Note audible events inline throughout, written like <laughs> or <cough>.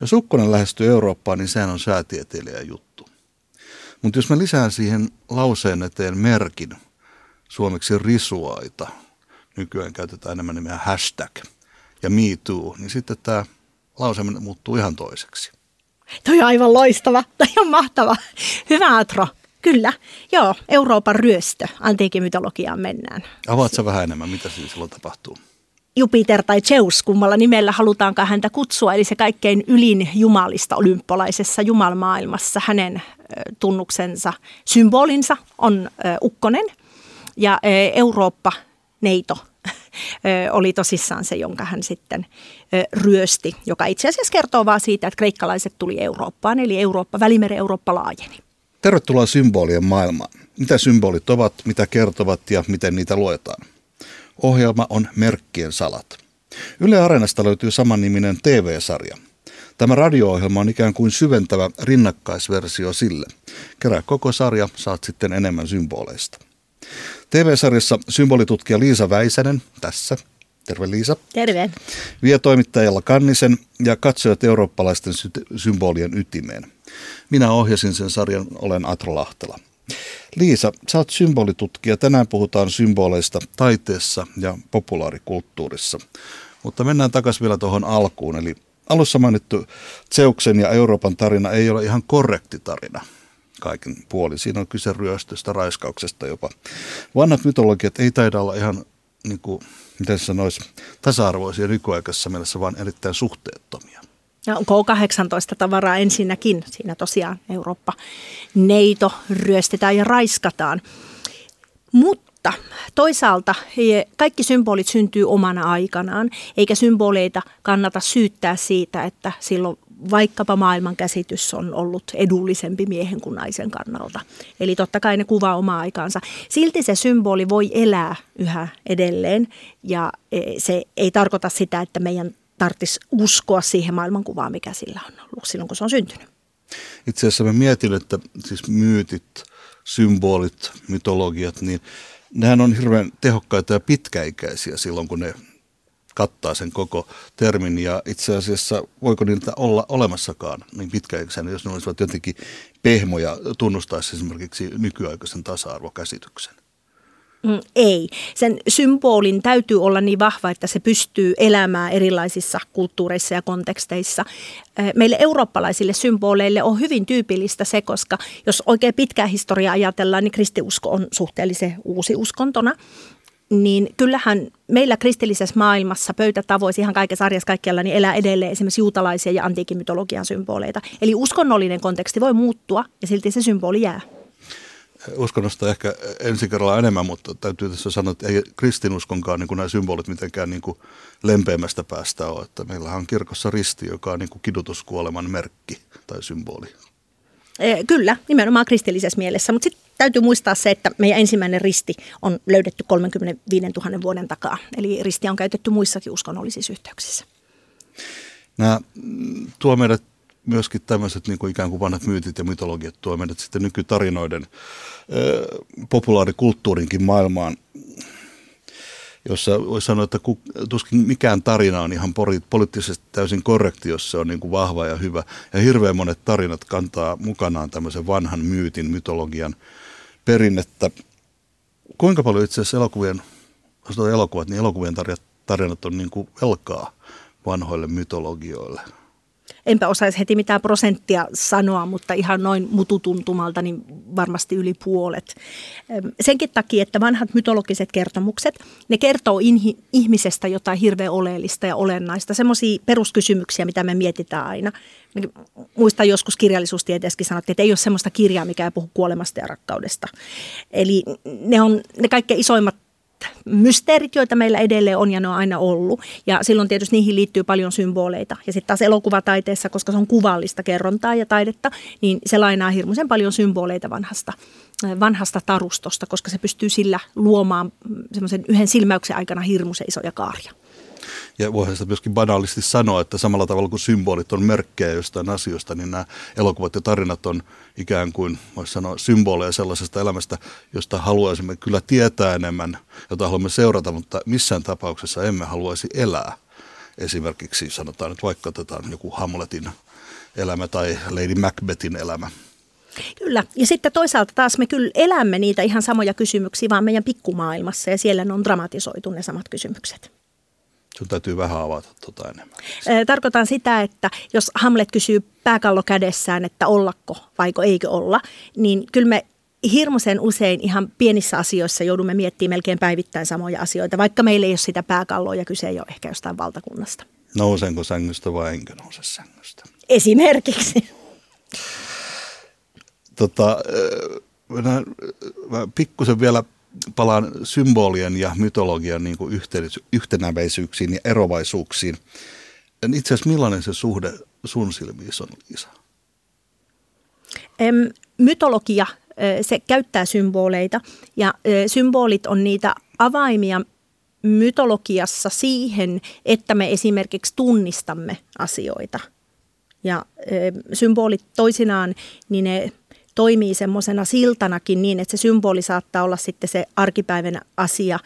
Jos ukkonen lähestyy Eurooppaan, niin sehän on säätieteilijä juttu. Mutta jos mä lisään siihen lauseen eteen merkin, suomeksi risuaita, nykyään käytetään enemmän nimeä hashtag ja me too, niin sitten tämä lause muuttuu ihan toiseksi. Toi on aivan loistava, toi on mahtava. Hyvä Atro. Kyllä, joo, Euroopan ryöstö, antiikin mytologiaan mennään. Avaatko vähän enemmän, mitä siis silloin tapahtuu? Jupiter tai Zeus, kummalla nimellä halutaankaan häntä kutsua, eli se kaikkein ylin jumalista olymppolaisessa jumalmaailmassa. Hänen tunnuksensa, symbolinsa on ukkonen ja Eurooppa, neito, <laughs> oli tosissaan se, jonka hän sitten ryösti, joka itse asiassa kertoo vaan siitä, että kreikkalaiset tuli Eurooppaan, eli Eurooppa, Välimeren Eurooppa laajeni. Tervetuloa symbolien maailmaan. Mitä symbolit ovat, mitä kertovat ja miten niitä luetaan? Ohjelma on Merkkien salat. Yle Areenasta löytyy samanniminen TV-sarja. Tämä radio-ohjelma on ikään kuin syventävä rinnakkaisversio sille. Kerää koko sarja, saat sitten enemmän symboleista. TV-sarjassa symbolitutkija Liisa Väisänen, tässä, terve Liisa. Terve. Vie toimittajalla Kannisen ja katsojat eurooppalaisten sy- symbolien ytimeen. Minä ohjasin sen sarjan, olen Atro Lahtela. Liisa, sä oot symbolitutkija. Tänään puhutaan symboleista taiteessa ja populaarikulttuurissa. Mutta mennään takaisin vielä tuohon alkuun. Eli alussa mainittu Zeuksen ja Euroopan tarina ei ole ihan korrekti tarina kaiken puolin. Siinä on kyse ryöstöstä, raiskauksesta jopa. Vanhat mytologiat ei taida olla ihan, niin kuin, miten sanoisi, tasa-arvoisia nykyaikaisessa mielessä, vaan erittäin suhteettomia. Ja on K18-tavaraa ensinnäkin. Siinä tosiaan Eurooppa neito ryöstetään ja raiskataan. Mutta toisaalta kaikki symbolit syntyy omana aikanaan, eikä symboleita kannata syyttää siitä, että silloin vaikkapa maailmankäsitys on ollut edullisempi miehen kuin naisen kannalta. Eli totta kai ne kuvaa omaa aikaansa. Silti se symboli voi elää yhä edelleen ja e, se ei tarkoita sitä, että meidän tarvitsisi uskoa siihen maailmankuvaan, mikä sillä on ollut silloin, kun se on syntynyt. Itse asiassa mä mietin, että siis myytit, symbolit, mytologiat, niin nehän on hirveän tehokkaita ja pitkäikäisiä silloin, kun ne kattaa sen koko termin ja itse asiassa voiko niitä olla olemassakaan niin pitkäikäisenä, jos ne olisivat jotenkin pehmoja tunnustaisi esimerkiksi nykyaikaisen tasa-arvokäsityksen? Mm, ei. Sen symbolin täytyy olla niin vahva, että se pystyy elämään erilaisissa kulttuureissa ja konteksteissa. Meille eurooppalaisille symboleille on hyvin tyypillistä se, koska jos oikein pitkää historiaa ajatellaan, niin kristiusko on suhteellisen uusi uskontona niin kyllähän meillä kristillisessä maailmassa pöytätavoissa ihan kaikessa arjessa kaikkialla niin elää edelleen esimerkiksi juutalaisia ja antiikin mytologian symboleita. Eli uskonnollinen konteksti voi muuttua ja silti se symboli jää. Uskonnosta ehkä ensi kerralla enemmän, mutta täytyy tässä sanoa, että ei kristinuskonkaan niin kuin nämä symbolit mitenkään niin kuin lempeämmästä päästä ole. Että meillähän on kirkossa risti, joka on niin kuin kidutuskuoleman merkki tai symboli. Kyllä, nimenomaan kristillisessä mielessä, mutta sitten täytyy muistaa se, että meidän ensimmäinen risti on löydetty 35 000 vuoden takaa. Eli ristiä on käytetty muissakin uskonnollisissa yhteyksissä. Nämä tuo meidät myöskin tämmöiset niin kuin ikään kuin vanhat myytit ja mytologiat tuo meidät sitten nykytarinoiden populaarikulttuurinkin maailmaan jossa voisi sanoa, että tuskin mikään tarina on ihan poliittisesti täysin korrekti, jos se on niin kuin vahva ja hyvä. Ja hirveän monet tarinat kantaa mukanaan tämmöisen vanhan myytin, mytologian perinnettä. Kuinka paljon itse asiassa elokuvien, jos elokuvat, niin elokuvien tarinat on niin kuin velkaa vanhoille mytologioille? Enpä osaisi heti mitään prosenttia sanoa, mutta ihan noin mututuntumalta niin varmasti yli puolet. Senkin takia, että vanhat mytologiset kertomukset, ne kertoo inhi, ihmisestä jotain hirveän oleellista ja olennaista, semmoisia peruskysymyksiä, mitä me mietitään aina. Muistan joskus kirjallisuustieteessäkin sanottiin, että ei ole semmoista kirjaa, mikä ei puhu kuolemasta ja rakkaudesta. Eli ne on ne kaikkein isoimmat mysteerit, joita meillä edelleen on ja ne on aina ollut. Ja silloin tietysti niihin liittyy paljon symboleita. Ja sitten taas elokuvataiteessa, koska se on kuvallista kerrontaa ja taidetta, niin se lainaa hirmuisen paljon symboleita vanhasta, vanhasta tarustosta, koska se pystyy sillä luomaan semmoisen yhden silmäyksen aikana hirmuisen isoja kaaria. Ja voihan sitä myöskin banaalisti sanoa, että samalla tavalla kuin symbolit on merkkejä jostain asioista, niin nämä elokuvat ja tarinat on ikään kuin, voisi sanoa, symboleja sellaisesta elämästä, josta haluaisimme kyllä tietää enemmän, jota haluamme seurata, mutta missään tapauksessa emme haluaisi elää. esimerkiksi sanotaan nyt vaikka otetaan joku Hamletin elämä tai Lady Macbethin elämä. Kyllä. Ja sitten toisaalta taas me kyllä elämme niitä ihan samoja kysymyksiä, vaan meidän pikkumaailmassa ja siellä ne on dramatisoitu ne samat kysymykset. Sun täytyy vähän avata tuota enemmän. Tarkoitan sitä, että jos Hamlet kysyy pääkallo kädessään, että ollako vaiko eikö olla, niin kyllä me hirmuisen usein ihan pienissä asioissa joudumme miettimään melkein päivittäin samoja asioita, vaikka meillä ei ole sitä pääkalloa ja kyse ei ole ehkä jostain valtakunnasta. Nousenko sängystä vai enkö nouse sängystä? Esimerkiksi. Tota, mä, mä pikkusen vielä palaan symbolien ja mytologian niin kuin yhtenäväisyyksiin ja erovaisuuksiin. Itse asiassa millainen se suhde sun silmissä on, Liisa? Em, mytologia, se käyttää symboleita ja symbolit on niitä avaimia mytologiassa siihen, että me esimerkiksi tunnistamme asioita. Ja symbolit toisinaan, niin ne toimii semmoisena siltanakin niin, että se symboli saattaa olla sitten se arkipäivän asia,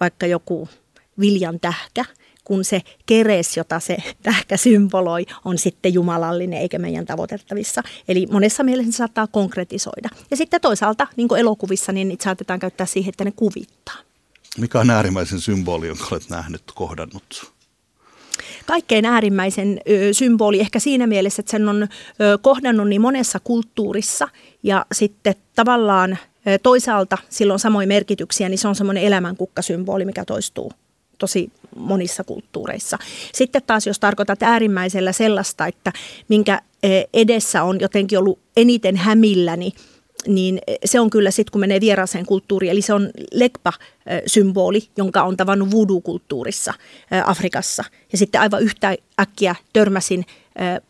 vaikka joku viljan tähkä, kun se keres, jota se <laughs> tähkä symboloi, on sitten jumalallinen eikä meidän tavoitettavissa. Eli monessa mielessä se saattaa konkretisoida. Ja sitten toisaalta, niin kuin elokuvissa, niin niitä saatetaan käyttää siihen, että ne kuvittaa. Mikä on äärimmäisen symboli, jonka olet nähnyt, kohdannut? Kaikkein äärimmäisen symboli ehkä siinä mielessä, että sen on kohdannut niin monessa kulttuurissa ja sitten tavallaan toisaalta sillä on samoja merkityksiä, niin se on semmoinen elämänkukkasymboli, mikä toistuu tosi monissa kulttuureissa. Sitten taas, jos tarkoitat äärimmäisellä sellaista, että minkä edessä on jotenkin ollut eniten hämilläni, niin niin se on kyllä sitten, kun menee vieraaseen kulttuuriin, eli se on lekpa-symboli, jonka on tavannut voodoo-kulttuurissa Afrikassa. Ja sitten aivan yhtä äkkiä törmäsin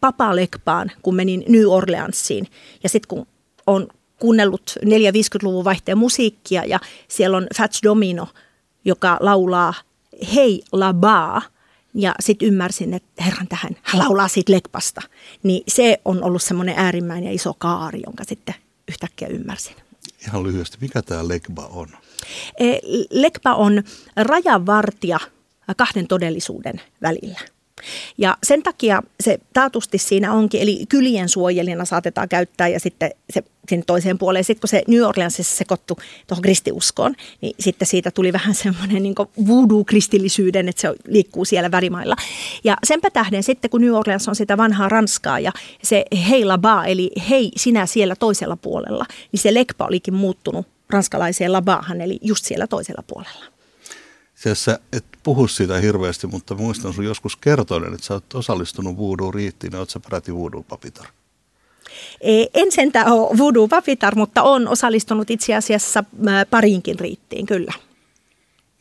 papalekpaan, kun menin New Orleansiin. Ja sitten kun on kuunnellut 450-luvun vaihteen musiikkia ja siellä on Fats Domino, joka laulaa Hei la baa, ja sitten ymmärsin, että herran tähän, hän laulaa siitä lekpasta. Niin se on ollut semmoinen äärimmäinen iso kaari, jonka sitten yhtäkkiä ymmärsin. Ihan lyhyesti, mikä tämä Legba on? E, Legba on rajavartija kahden todellisuuden välillä. Ja sen takia se taatusti siinä onkin, eli kylien suojelijana saatetaan käyttää ja sitten se sinne toiseen puoleen. Sitten kun se New Orleansissa sekoittu tuohon kristiuskoon, niin sitten siitä tuli vähän semmoinen niin voodoo-kristillisyyden, että se liikkuu siellä värimailla. Ja senpä tähden sitten, kun New Orleans on sitä vanhaa Ranskaa ja se heila ba, eli hei sinä siellä toisella puolella, niin se lekpa olikin muuttunut ranskalaiseen labaahan, eli just siellä toisella puolella. Sä et puhu siitä hirveästi, mutta muistan sun joskus kertoinen, että sä oot osallistunut voodoo-riittiin, niin oot sä peräti voodoo-papitar? E, en sentään ole voodoo-papitar, mutta on osallistunut itse asiassa pariinkin riittiin, kyllä.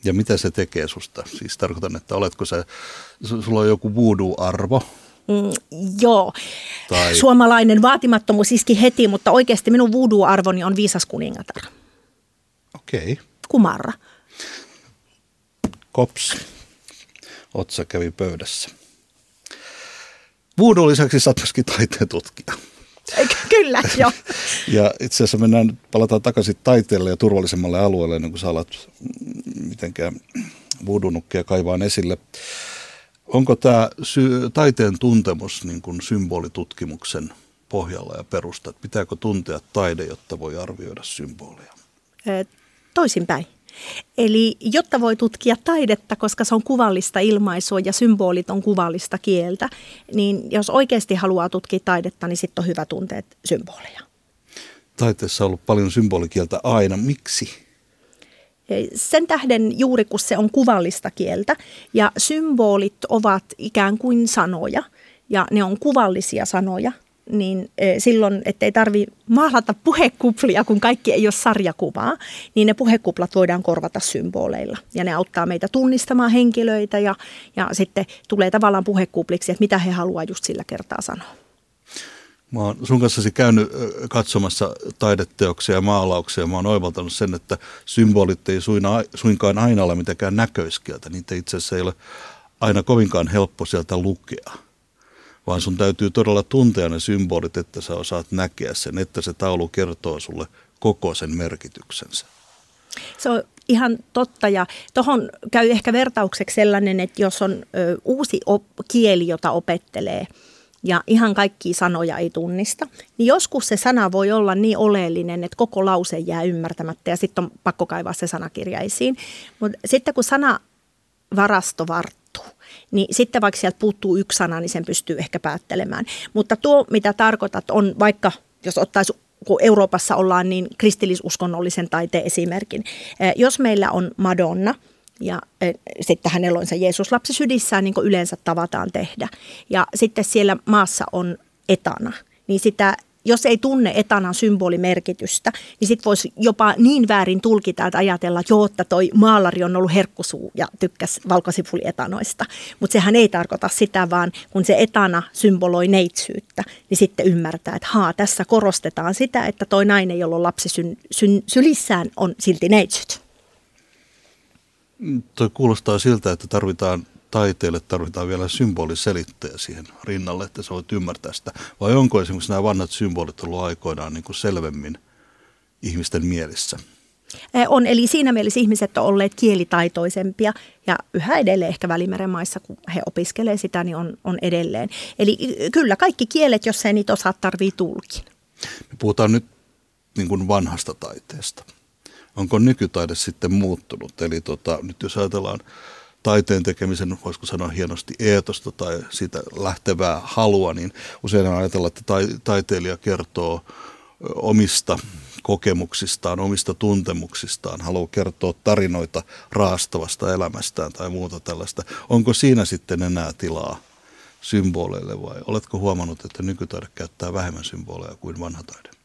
Ja mitä se tekee susta? Siis tarkoitan, että oletko se, sulla on joku voodoo-arvo, Mm, joo. Tai... Suomalainen vaatimattomuus iski heti, mutta oikeasti minun voodoo-arvoni on viisas kuningatar. Okei. Okay. Kumarra. Kops. Otsa kävi pöydässä. Voodoo lisäksi sä myöskin taiteen tutkija. Kyllä, joo. <laughs> ja itse asiassa mennään, palataan takaisin taiteelle ja turvallisemmalle alueelle, niin kuin sä alat mitenkään voodoo-nukkia kaivaan esille. Onko tämä sy- taiteen tuntemus niin kuin symbolitutkimuksen pohjalla ja perusta? Pitääkö tuntea taide, jotta voi arvioida symbolia? Toisinpäin. Eli jotta voi tutkia taidetta, koska se on kuvallista ilmaisua ja symbolit on kuvallista kieltä, niin jos oikeasti haluaa tutkia taidetta, niin sitten on hyvä tuntea symboleja. Taiteessa on ollut paljon symbolikieltä aina. Miksi? Sen tähden juuri kun se on kuvallista kieltä ja symbolit ovat ikään kuin sanoja ja ne on kuvallisia sanoja, niin silloin, ettei tarvi maalata puhekuplia, kun kaikki ei ole sarjakuvaa, niin ne puhekuplat voidaan korvata symboleilla. Ja ne auttaa meitä tunnistamaan henkilöitä ja, ja sitten tulee tavallaan puhekupliksi, että mitä he haluaa just sillä kertaa sanoa. Mä oon sun kanssasi käynyt katsomassa taideteoksia ja maalauksia. Mä oon oivaltanut sen, että symbolit ei suinkaan aina ole mitenkään näköiskieltä. Niitä itse asiassa ei ole aina kovinkaan helppo sieltä lukea vaan sun täytyy todella tuntea ne symbolit, että sä osaat näkeä sen, että se taulu kertoo sulle koko sen merkityksensä. Se on ihan totta ja tuohon käy ehkä vertaukseksi sellainen, että jos on ö, uusi op- kieli, jota opettelee ja ihan kaikki sanoja ei tunnista, niin joskus se sana voi olla niin oleellinen, että koko lause jää ymmärtämättä ja sitten on pakko kaivaa se sanakirja esiin. Mutta sitten kun sana varasto niin sitten vaikka sieltä puuttuu yksi sana, niin sen pystyy ehkä päättelemään. Mutta tuo, mitä tarkoitat, on vaikka, jos ottaisi kun Euroopassa ollaan niin kristillisuskonnollisen taiteen esimerkin. Jos meillä on Madonna, ja sitten hänellä on se Jeesus-lapsi sydissään, niin kuin yleensä tavataan tehdä. Ja sitten siellä maassa on etana, niin sitä jos ei tunne etanan symbolimerkitystä, niin sitten voisi jopa niin väärin tulkita, että ajatella, että joo, että toi maalari on ollut herkkusuu ja tykkäsi valkosipulietanoista. Mutta sehän ei tarkoita sitä, vaan kun se etana symboloi neitsyyttä, niin sitten ymmärtää, että haa, tässä korostetaan sitä, että toi nainen, jolla on lapsi syn, syn, sylissään, on silti neitsyt. Toi kuulostaa siltä, että tarvitaan taiteelle tarvitaan vielä symboliselittäjä siihen rinnalle, että sä voit ymmärtää sitä. Vai onko esimerkiksi nämä vanhat symbolit ollut aikoinaan niin kuin selvemmin ihmisten mielissä? On, eli siinä mielessä ihmiset on olleet kielitaitoisempia ja yhä edelleen ehkä Välimeren maissa, kun he opiskelee sitä, niin on, on edelleen. Eli kyllä kaikki kielet, jos ei niitä osaa, tarvii tulkin. Me puhutaan nyt niin kuin vanhasta taiteesta. Onko nykytaide sitten muuttunut? Eli tota, nyt jos ajatellaan taiteen tekemisen, voisiko sanoa hienosti eetosta tai siitä lähtevää halua, niin usein ajatellaan, että taiteilija kertoo omista kokemuksistaan, omista tuntemuksistaan, haluaa kertoa tarinoita raastavasta elämästään tai muuta tällaista. Onko siinä sitten enää tilaa symboleille vai oletko huomannut, että nykytaide käyttää vähemmän symboleja kuin vanha taide?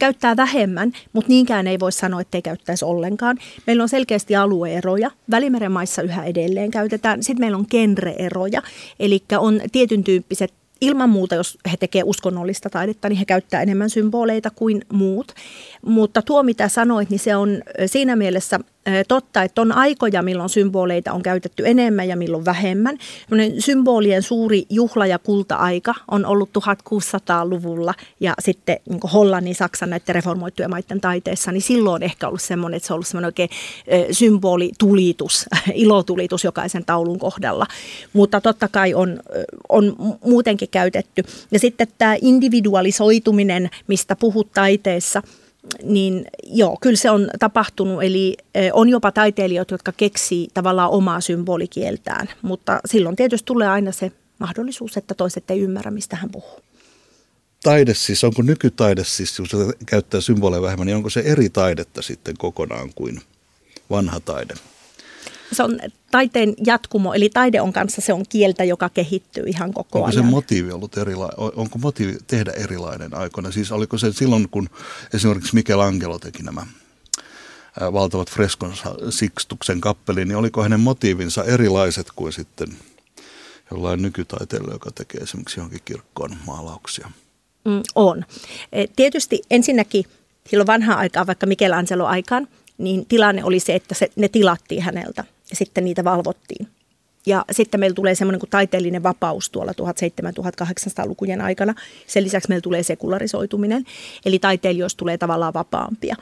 Käyttää vähemmän, mutta niinkään ei voi sanoa, että ei käyttäisi ollenkaan. Meillä on selkeästi alueeroja. Välimeren maissa yhä edelleen käytetään. Sitten meillä on genreeroja, eli on tietyn tyyppiset ilman muuta, jos he tekevät uskonnollista taidetta, niin he käyttää enemmän symboleita kuin muut. Mutta tuo, mitä sanoit, niin se on siinä mielessä totta, että on aikoja, milloin symboleita on käytetty enemmän ja milloin vähemmän. Symbolien suuri juhla- ja kulta-aika on ollut 1600-luvulla ja sitten niin Hollannin, Saksan näiden reformoittujen maiden taiteessa, niin silloin on ehkä ollut semmoinen, että se on ollut semmoinen oikein symbolitulitus, <laughs> ilotulitus jokaisen taulun kohdalla. Mutta totta kai on, on muutenkin käytetty. Ja sitten tämä individualisoituminen, mistä puhut taiteessa – niin joo, kyllä se on tapahtunut. Eli on jopa taiteilijoita, jotka keksii tavallaan omaa symbolikieltään, mutta silloin tietysti tulee aina se mahdollisuus, että toiset ei ymmärrä, mistä hän puhuu. Taide siis, onko nykytaide siis, se käyttää symboleja vähemmän, niin onko se eri taidetta sitten kokonaan kuin vanha taide? Se on taiteen jatkumo, eli taide on kanssa se on kieltä, joka kehittyy ihan koko onko ajan. Onko se motiivi ollut erilainen? Onko motiivi tehdä erilainen aikoina? Siis oliko se silloin, kun esimerkiksi Michelangelo teki nämä valtavat freskonsa Sixtuksen kappeliin, niin oliko hänen motiivinsa erilaiset kuin sitten jollain nykytaiteella, joka tekee esimerkiksi johonkin kirkkoon maalauksia? Mm, on. E, tietysti ensinnäkin silloin vanhaan aikaan, vaikka Michelangelo aikaan, niin tilanne oli se, että se, ne tilattiin häneltä sitten niitä valvottiin. Ja sitten meillä tulee semmoinen kuin taiteellinen vapaus tuolla 1700-1800-lukujen aikana. Sen lisäksi meillä tulee sekularisoituminen, eli taiteilijoista tulee tavallaan vapaampia.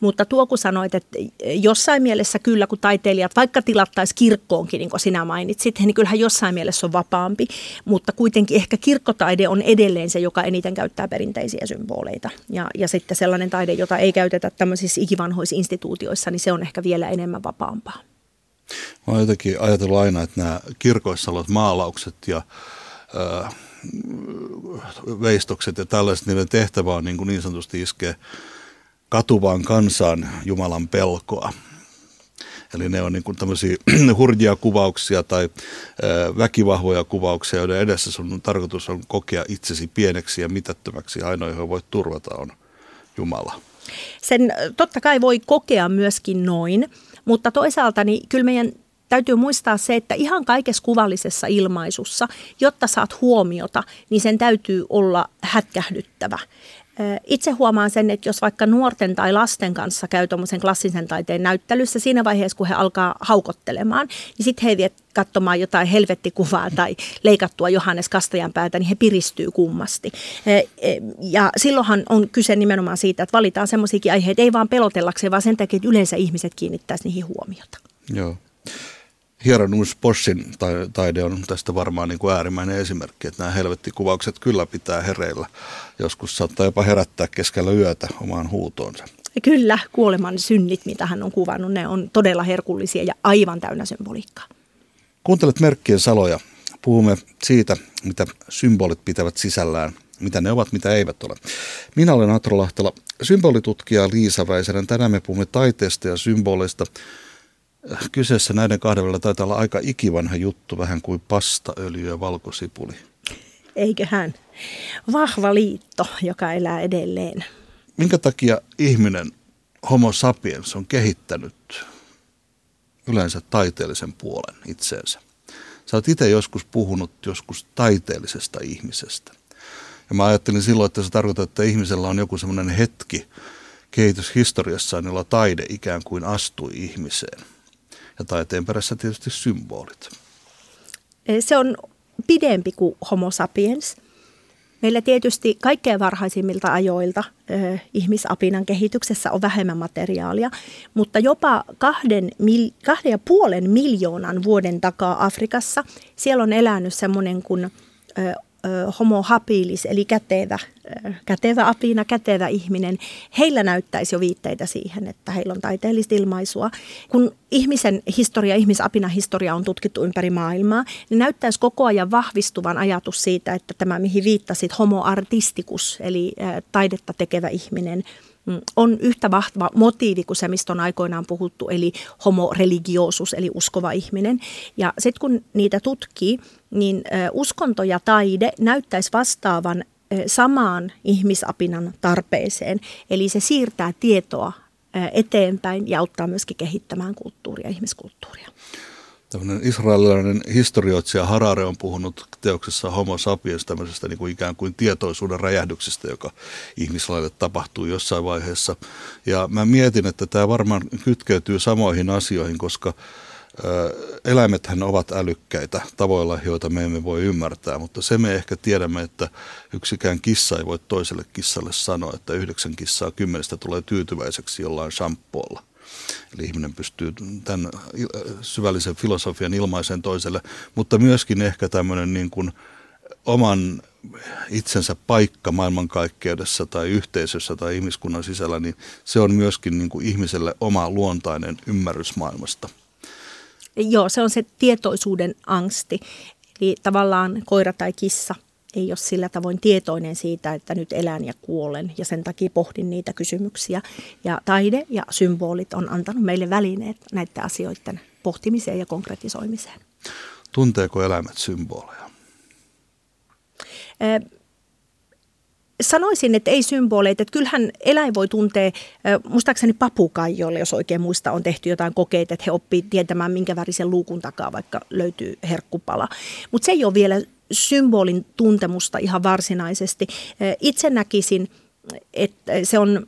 Mutta tuo kun sanoit, että jossain mielessä kyllä, kun taiteilijat vaikka tilattaisi kirkkoonkin, niin kuin sinä mainitsit, niin kyllähän jossain mielessä on vapaampi. Mutta kuitenkin ehkä kirkkotaide on edelleen se, joka eniten käyttää perinteisiä symboleita. Ja, ja sitten sellainen taide, jota ei käytetä tämmöisissä ikivanhoissa instituutioissa, niin se on ehkä vielä enemmän vapaampaa. Mä oon jotenkin ajatellut aina, että nämä kirkoissa olevat maalaukset ja ö, veistokset ja tällaiset, niiden tehtävä on niin, kuin niin sanotusti iskeä katuvaan kansaan Jumalan pelkoa. Eli ne on niin kuin tämmöisiä <clears throat> hurjia kuvauksia tai väkivahvoja kuvauksia, joiden edessä sun tarkoitus on kokea itsesi pieneksi ja mitättömäksi. Ainoa, johon voit turvata, on Jumala. Sen totta kai voi kokea myöskin noin, mutta toisaalta niin kyllä meidän täytyy muistaa se, että ihan kaikessa kuvallisessa ilmaisussa, jotta saat huomiota, niin sen täytyy olla hätkähdyttävä. Itse huomaan sen, että jos vaikka nuorten tai lasten kanssa käy tuommoisen klassisen taiteen näyttelyssä, siinä vaiheessa kun he alkaa haukottelemaan, niin sitten he viet katsomaan jotain helvettikuvaa tai leikattua Johannes Kastajan päätä, niin he piristyy kummasti. Ja silloinhan on kyse nimenomaan siitä, että valitaan semmoisiakin aiheita, ei vaan pelotellakseen, vaan sen takia, että yleensä ihmiset kiinnittäisi niihin huomiota. Joo. Hieronus Boschin taide on tästä varmaan niin kuin äärimmäinen esimerkki, että nämä helvettikuvaukset kyllä pitää hereillä. Joskus saattaa jopa herättää keskellä yötä omaan huutoonsa. Kyllä, kuoleman synnit, mitä hän on kuvannut, ne on todella herkullisia ja aivan täynnä symboliikkaa. Kuuntelet merkkien saloja. Puhumme siitä, mitä symbolit pitävät sisällään, mitä ne ovat, mitä eivät ole. Minä olen Atro Lahtela, symbolitutkija Liisa Väisänen. Tänään me puhumme taiteesta ja symboleista – kyseessä näiden kahden välillä taitaa olla aika ikivanha juttu, vähän kuin pastaöljy ja valkosipuli. Eiköhän. Vahva liitto, joka elää edelleen. Minkä takia ihminen, homo sapiens, on kehittänyt yleensä taiteellisen puolen itseensä? Sä oot itse joskus puhunut joskus taiteellisesta ihmisestä. Ja mä ajattelin silloin, että se tarkoittaa, että ihmisellä on joku semmoinen hetki kehityshistoriassaan, jolla taide ikään kuin astui ihmiseen – ja taiteen perässä tietysti symbolit. Se on pidempi kuin homo sapiens. Meillä tietysti kaikkein varhaisimmilta ajoilta eh, ihmisapinan kehityksessä on vähemmän materiaalia, mutta jopa kahden, mil, kahden ja puolen miljoonan vuoden takaa Afrikassa siellä on elänyt semmoinen kuin eh, homo habilis, eli kätevä, kätevä apina, kätevä ihminen, heillä näyttäisi jo viitteitä siihen, että heillä on taiteellista ilmaisua. Kun ihmisen historia, ihmisapina historia on tutkittu ympäri maailmaa, niin näyttäisi koko ajan vahvistuvan ajatus siitä, että tämä mihin viittasit, homo artisticus, eli taidetta tekevä ihminen, on yhtä vahva motiivi kuin se, mistä on aikoinaan puhuttu, eli homo religiosus, eli uskova ihminen. Ja sitten kun niitä tutkii, niin uskonto ja taide näyttäisi vastaavan samaan ihmisapinan tarpeeseen. Eli se siirtää tietoa eteenpäin ja auttaa myöskin kehittämään kulttuuria, ihmiskulttuuria. Tällainen israelilainen historioitsija Harare on puhunut teoksessa Homo sapiens tämmöisestä niin kuin ikään kuin tietoisuuden räjähdyksestä, joka ihmislaille tapahtuu jossain vaiheessa. Ja mä mietin, että tämä varmaan kytkeytyy samoihin asioihin, koska eläimethän ovat älykkäitä tavoilla, joita me emme voi ymmärtää, mutta se me ehkä tiedämme, että yksikään kissa ei voi toiselle kissalle sanoa, että yhdeksän kissaa kymmenestä tulee tyytyväiseksi jollain shampoolla. Eli ihminen pystyy tämän syvällisen filosofian ilmaiseen toiselle, mutta myöskin ehkä tämmöinen niin kuin oman itsensä paikka maailmankaikkeudessa tai yhteisössä tai ihmiskunnan sisällä, niin se on myöskin niin kuin ihmiselle oma luontainen ymmärrys maailmasta. Joo, se on se tietoisuuden angsti. Eli tavallaan koira tai kissa ei ole sillä tavoin tietoinen siitä, että nyt elän ja kuolen ja sen takia pohdin niitä kysymyksiä. Ja taide ja symbolit on antanut meille välineet näiden asioiden pohtimiseen ja konkretisoimiseen. Tunteeko eläimet symboleja? sanoisin, että ei symboleita. Että kyllähän eläin voi tuntea, muistaakseni papukaijolle, jos oikein muista, on tehty jotain kokeita, että he oppii tietämään, minkä värisen luukun takaa vaikka löytyy herkkupala. Mutta se ei ole vielä symbolin tuntemusta ihan varsinaisesti. Itse näkisin, että se on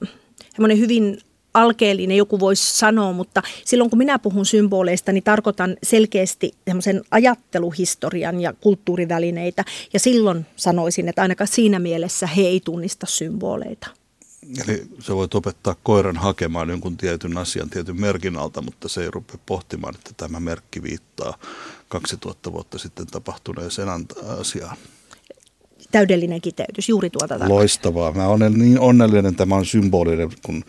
semmoinen hyvin alkeellinen joku voisi sanoa, mutta silloin kun minä puhun symboleista, niin tarkoitan selkeästi semmoisen ajatteluhistorian ja kulttuurivälineitä. Ja silloin sanoisin, että ainakaan siinä mielessä he ei tunnista symboleita. Eli sä voit opettaa koiran hakemaan jonkun tietyn asian tietyn merkin alta, mutta se ei rupea pohtimaan, että tämä merkki viittaa 2000 vuotta sitten tapahtuneeseen asiaan täydellinen kiteytys, juuri tuota tarkoittaa. Loistavaa. Mä olen niin onnellinen, tämä on symbolinen, kun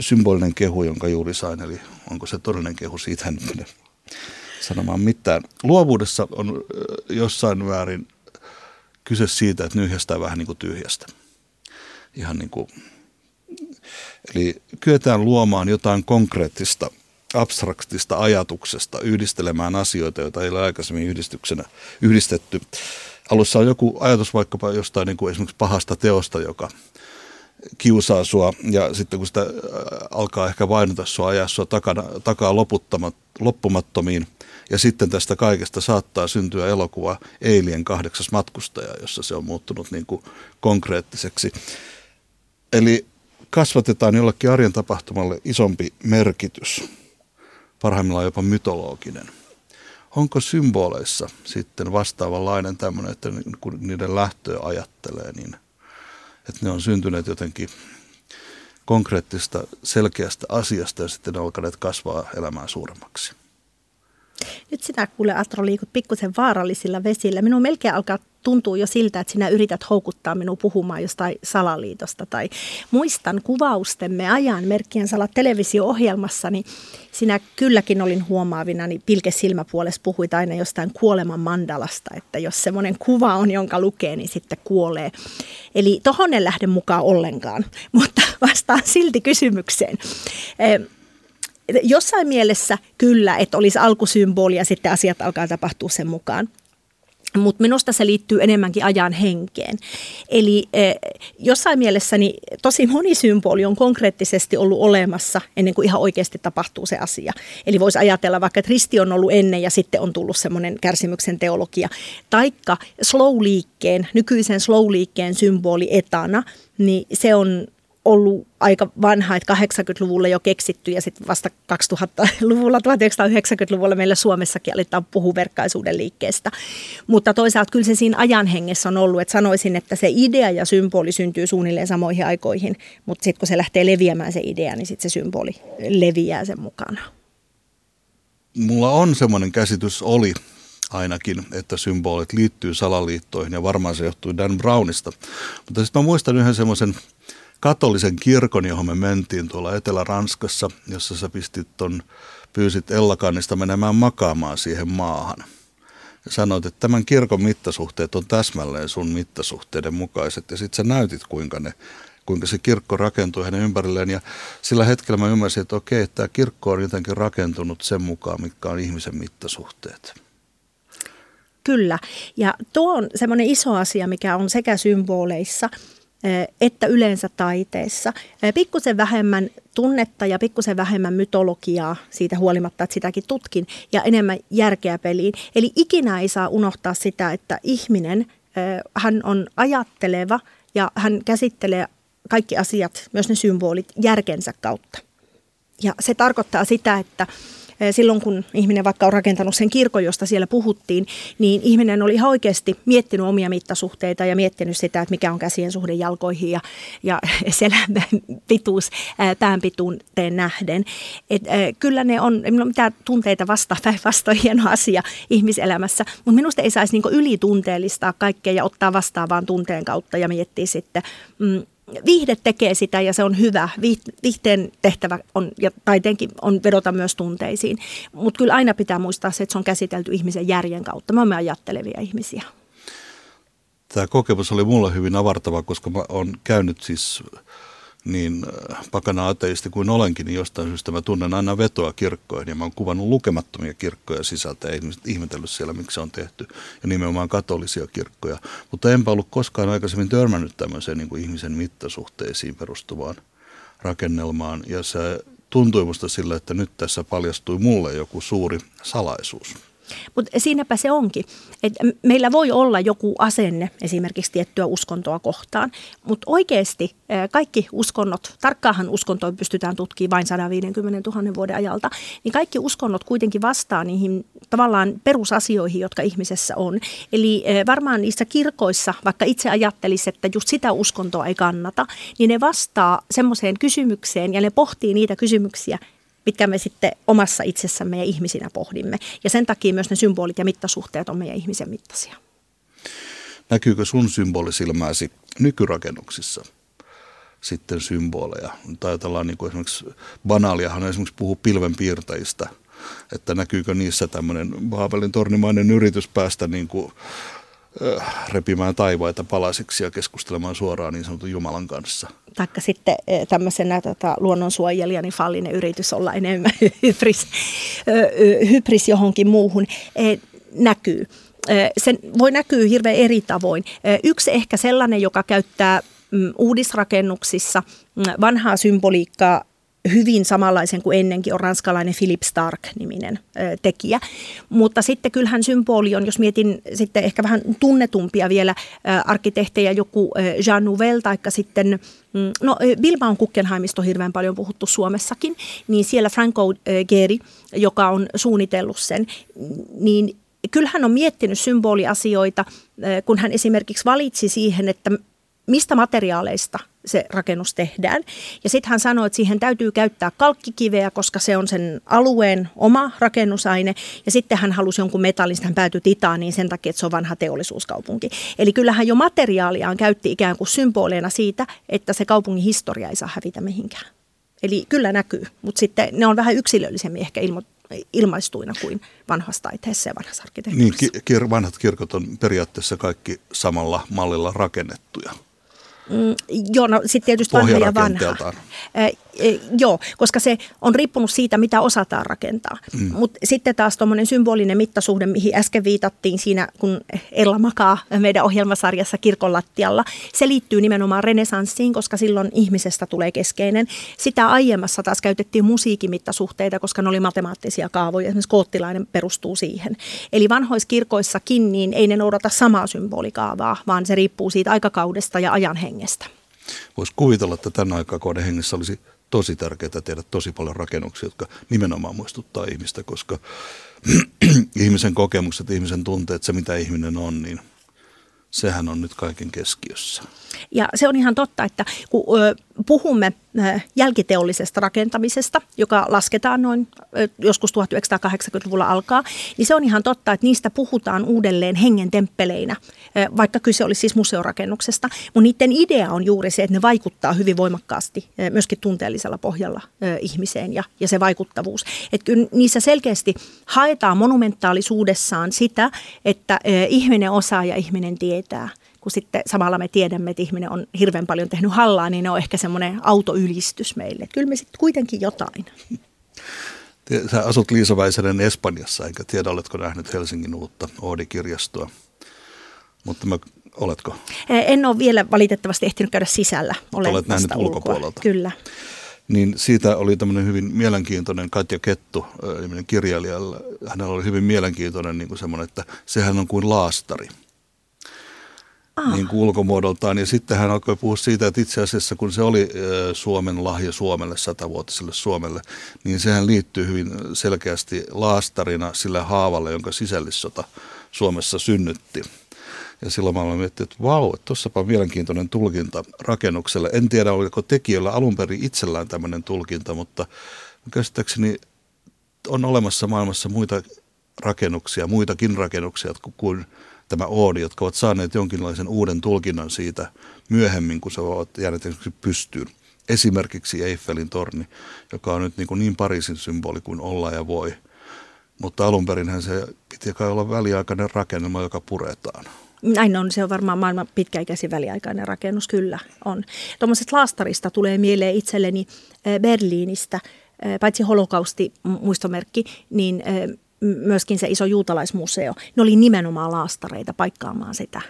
symbolinen kehu, jonka juuri sain, eli onko se todellinen kehu, siitä en mene sanomaan mitään. Luovuudessa on jossain väärin kyse siitä, että nyhjästää vähän niin kuin tyhjästä. Ihan niin kuin, eli kyetään luomaan jotain konkreettista, abstraktista ajatuksesta, yhdistelemään asioita, joita ei ole aikaisemmin yhdistyksenä yhdistetty. Alussa on joku ajatus vaikkapa jostain niin kuin esimerkiksi pahasta teosta, joka kiusaa sua ja sitten kun sitä äh, alkaa ehkä vainota sua, ajaa sua takana, takaa loppumattomiin ja sitten tästä kaikesta saattaa syntyä elokuva Eilien kahdeksas matkustaja, jossa se on muuttunut niin kuin konkreettiseksi. Eli kasvatetaan jollekin arjen tapahtumalle isompi merkitys, parhaimmillaan jopa mytologinen. Onko symboleissa sitten vastaavanlainen tämmöinen, että kun niiden lähtöä ajattelee, niin että ne on syntyneet jotenkin konkreettista, selkeästä asiasta ja sitten ne alkaneet kasvaa elämään suuremmaksi? Nyt sinä kuule Atro liikut pikkusen vaarallisilla vesillä. Minun melkein alkaa tuntuu jo siltä, että sinä yrität houkuttaa minua puhumaan jostain salaliitosta. Tai muistan kuvaustemme ajan merkkien salat televisio-ohjelmassa, niin sinä kylläkin olin huomaavina, niin pilke silmäpuolessa puhuit aina jostain kuoleman mandalasta, että jos semmoinen kuva on, jonka lukee, niin sitten kuolee. Eli tohon en lähde mukaan ollenkaan, <laughs> mutta vastaan silti kysymykseen jossain mielessä kyllä, että olisi alkusymboli ja sitten asiat alkaa tapahtua sen mukaan. Mutta minusta se liittyy enemmänkin ajan henkeen. Eli eh, jossain mielessä niin tosi moni symboli on konkreettisesti ollut olemassa ennen kuin ihan oikeasti tapahtuu se asia. Eli voisi ajatella vaikka, että risti on ollut ennen ja sitten on tullut semmoinen kärsimyksen teologia. Taikka slow-liikkeen, nykyisen slow-liikkeen symboli etana, niin se on ollut aika vanha, että 80-luvulla jo keksitty ja sitten vasta 2000-luvulla, 1990-luvulla meillä Suomessakin aletaan puhua verkkaisuuden liikkeestä. Mutta toisaalta kyllä se siinä ajan hengessä on ollut, että sanoisin, että se idea ja symboli syntyy suunnilleen samoihin aikoihin, mutta sitten kun se lähtee leviämään se idea, niin sitten se symboli leviää sen mukana. Mulla on semmoinen käsitys, oli ainakin, että symbolit liittyy salaliittoihin ja varmaan se johtuu Dan Brownista. Mutta sitten mä muistan yhden semmoisen katolisen kirkon, johon me mentiin tuolla Etelä-Ranskassa, jossa sä pistit ton, pyysit Ellakannista menemään makaamaan siihen maahan. Ja sanoit, että tämän kirkon mittasuhteet on täsmälleen sun mittasuhteiden mukaiset. Ja sitten sä näytit, kuinka, ne, kuinka se kirkko rakentui hänen ympärilleen. Ja sillä hetkellä mä ymmärsin, että okei, että tämä kirkko on jotenkin rakentunut sen mukaan, mitkä on ihmisen mittasuhteet. Kyllä. Ja tuo on semmoinen iso asia, mikä on sekä symboleissa – että yleensä taiteessa. Pikkusen vähemmän tunnetta ja pikkusen vähemmän mytologiaa siitä huolimatta, että sitäkin tutkin, ja enemmän järkeä peliin. Eli ikinä ei saa unohtaa sitä, että ihminen, hän on ajatteleva ja hän käsittelee kaikki asiat, myös ne symbolit, järkensä kautta. Ja se tarkoittaa sitä, että silloin kun ihminen vaikka on rakentanut sen kirkon, josta siellä puhuttiin, niin ihminen oli ihan oikeasti miettinyt omia mittasuhteita ja miettinyt sitä, että mikä on käsien suhde jalkoihin ja, ja <laughs> selän pituus pään pituuteen nähden. Et, kyllä ne on, ei ole mitään tunteita vasta, päinvastoin hieno asia ihmiselämässä, mutta minusta ei saisi niinku ylitunteellistaa kaikkea ja ottaa vastaan vaan tunteen kautta ja miettiä sitten, mm, viihde tekee sitä ja se on hyvä. Viihteen tehtävä on, ja taiteenkin on vedota myös tunteisiin. Mutta kyllä aina pitää muistaa se, että se on käsitelty ihmisen järjen kautta. Me olemme ajattelevia ihmisiä. Tämä kokemus oli mulle hyvin avartava, koska mä olen käynyt siis niin äh, pakana ateisti kuin olenkin, niin jostain syystä mä tunnen aina vetoa kirkkoihin ja mä oon kuvannut lukemattomia kirkkoja sisältä ja ihmetellyt siellä, miksi se on tehty ja nimenomaan katolisia kirkkoja. Mutta enpä ollut koskaan aikaisemmin törmännyt tämmöiseen niin kuin ihmisen mittasuhteisiin perustuvaan rakennelmaan ja se tuntui musta sillä, että nyt tässä paljastui mulle joku suuri salaisuus. Mutta siinäpä se onkin, että meillä voi olla joku asenne esimerkiksi tiettyä uskontoa kohtaan, mutta oikeasti kaikki uskonnot, tarkkaahan uskontoa pystytään tutkimaan vain 150 000 vuoden ajalta, niin kaikki uskonnot kuitenkin vastaa niihin tavallaan perusasioihin, jotka ihmisessä on. Eli varmaan niissä kirkoissa, vaikka itse ajattelisi, että just sitä uskontoa ei kannata, niin ne vastaa semmoiseen kysymykseen ja ne pohtii niitä kysymyksiä, mitkä me sitten omassa itsessämme ja ihmisinä pohdimme. Ja sen takia myös ne symbolit ja mittasuhteet on meidän ihmisen mittaisia. Näkyykö sun symbolisilmäsi nykyrakennuksissa sitten symboleja? Tai ajatellaan niin kuin esimerkiksi banaaliahan esimerkiksi puhuu pilvenpiirtäjistä, että näkyykö niissä tämmöinen Baabelin tornimainen yritys päästä niin kuin repimään taivaita palasiksi ja keskustelemaan suoraan niin sanotun Jumalan kanssa. Taikka sitten tämmöisenä tota, luonnonsuojelijani niin fallinen yritys olla enemmän <laughs> hybris, hybris johonkin muuhun näkyy. Se voi näkyä hirveän eri tavoin. Yksi ehkä sellainen, joka käyttää mm, uudisrakennuksissa mm, vanhaa symboliikkaa hyvin samanlaisen kuin ennenkin on ranskalainen Philip Stark-niminen tekijä. Mutta sitten kyllähän symboli on, jos mietin sitten ehkä vähän tunnetumpia vielä arkkitehtejä, joku Jean Nouvel tai sitten mm, No Bilbaon Kukkenheimista on hirveän paljon puhuttu Suomessakin, niin siellä Franco Gehry, joka on suunnitellut sen, niin kyllähän on miettinyt symboliasioita, kun hän esimerkiksi valitsi siihen, että mistä materiaaleista se rakennus tehdään. Ja sitten hän sanoi, että siihen täytyy käyttää kalkkikiveä, koska se on sen alueen oma rakennusaine. Ja sitten hän halusi jonkun metallista, hän päätyi titaaniin sen takia, että se on vanha teollisuuskaupunki. Eli kyllähän jo materiaaliaan käytti ikään kuin symboleina siitä, että se kaupungin historia ei saa hävitä mihinkään. Eli kyllä näkyy, mutta sitten ne on vähän yksilöllisemmin ehkä ilmo- ilmaistuina kuin vanhassa taiteessa ja vanhassa arkkitehtuurissa. Niin, ki- vanhat kirkot on periaatteessa kaikki samalla mallilla rakennettuja. Mm, joo, no sitten tietysti vanha ja vanha. E, joo, koska se on riippunut siitä, mitä osataan rakentaa. Mm. Mutta sitten taas tuommoinen symbolinen mittasuhde, mihin äsken viitattiin siinä, kun Ella makaa meidän ohjelmasarjassa kirkon lattialla, se liittyy nimenomaan renesanssiin, koska silloin ihmisestä tulee keskeinen. Sitä aiemmassa taas käytettiin musiikimittasuhteita, koska ne oli matemaattisia kaavoja. Esimerkiksi koottilainen perustuu siihen. Eli vanhoissa kirkoissakin niin ei ne noudata samaa symbolikaavaa, vaan se riippuu siitä aikakaudesta ja ajan hengestä. Voisi kuvitella, että tämän aikakauden hengessä olisi tosi tärkeää tehdä tosi paljon rakennuksia, jotka nimenomaan muistuttaa ihmistä, koska <clears throat> ihmisen kokemukset, ihmisen tunteet, se mitä ihminen on, niin sehän on nyt kaiken keskiössä. Ja se on ihan totta, että kun puhumme jälkiteollisesta rakentamisesta, joka lasketaan noin joskus 1980-luvulla alkaa, niin se on ihan totta, että niistä puhutaan uudelleen hengen temppeleinä, vaikka kyse olisi siis museorakennuksesta. Mutta niiden idea on juuri se, että ne vaikuttaa hyvin voimakkaasti myöskin tunteellisella pohjalla ihmiseen ja, ja se vaikuttavuus. Että kyllä niissä selkeästi haetaan monumentaalisuudessaan sitä, että ihminen osaa ja ihminen tietää – kun sitten samalla me tiedämme, että ihminen on hirveän paljon tehnyt hallaa, niin ne on ehkä semmoinen autoylistys meille. Kyllä me sitten kuitenkin jotain. Sä asut Liisa Väisänen Espanjassa, enkä tiedä, oletko nähnyt Helsingin uutta Oodi-kirjastoa. Mutta mä, oletko? En ole vielä valitettavasti ehtinyt käydä sisällä. Olen Olet nähnyt ulkopuolelta. Kyllä. Niin siitä oli tämmöinen hyvin mielenkiintoinen Katja Kettu, kirjailija. Hänellä oli hyvin mielenkiintoinen niin kuin semmoinen, että sehän on kuin laastari – ah. niin kuin ulkomuodoltaan. Ja sitten hän alkoi puhua siitä, että itse asiassa kun se oli Suomen lahja Suomelle, satavuotiselle Suomelle, niin sehän liittyy hyvin selkeästi laastarina sille haavalle, jonka sisällissota Suomessa synnytti. Ja silloin mä miettinyt, että vau, että tuossapa on mielenkiintoinen tulkinta rakennukselle. En tiedä, oliko tekijöillä alun perin itsellään tämmöinen tulkinta, mutta käsittääkseni on olemassa maailmassa muita rakennuksia, muitakin rakennuksia kuin tämä Oodi, jotka ovat saaneet jonkinlaisen uuden tulkinnan siitä myöhemmin, kun se ovat jääneet esimerkiksi pystyyn. Esimerkiksi Eiffelin torni, joka on nyt niin, kuin niin Pariisin symboli kuin olla ja voi. Mutta alun perinhän se piti kai olla väliaikainen rakennelma, joka puretaan. Näin on, se on varmaan maailman pitkäikäisin väliaikainen rakennus, kyllä on. Tuommoisesta laastarista tulee mieleen itselleni eh, Berliinistä, eh, paitsi holokausti muistomerkki, niin eh, myöskin se iso juutalaismuseo, ne oli nimenomaan laastareita paikkaamaan sitä,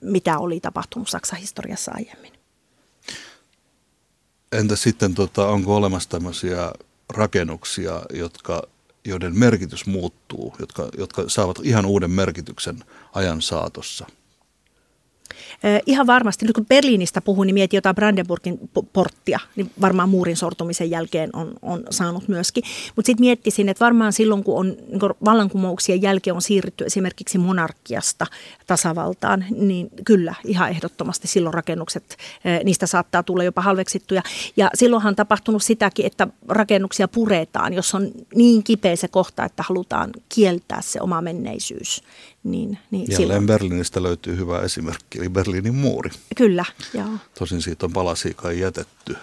mitä oli tapahtunut Saksan historiassa aiemmin. Entä sitten, tota, onko olemassa tämmöisiä rakennuksia, jotka, joiden merkitys muuttuu, jotka, jotka saavat ihan uuden merkityksen ajan saatossa – Ihan varmasti, nyt kun Berliinistä puhun, niin mietin jotain Brandenburgin porttia, niin varmaan muurin sortumisen jälkeen on, on saanut myöskin. Mutta sitten miettisin, että varmaan silloin, kun on niin kun vallankumouksien jälkeen on siirrytty esimerkiksi monarkiasta tasavaltaan, niin kyllä ihan ehdottomasti silloin rakennukset, niistä saattaa tulla jopa halveksittuja. Ja silloinhan on tapahtunut sitäkin, että rakennuksia puretaan, jos on niin kipeä se kohta, että halutaan kieltää se oma menneisyys niin, niin Jälleen silloin. Berliinistä löytyy hyvä esimerkki, eli Berliinin muuri. Kyllä, joo. Tosin siitä on palasiikai jätetty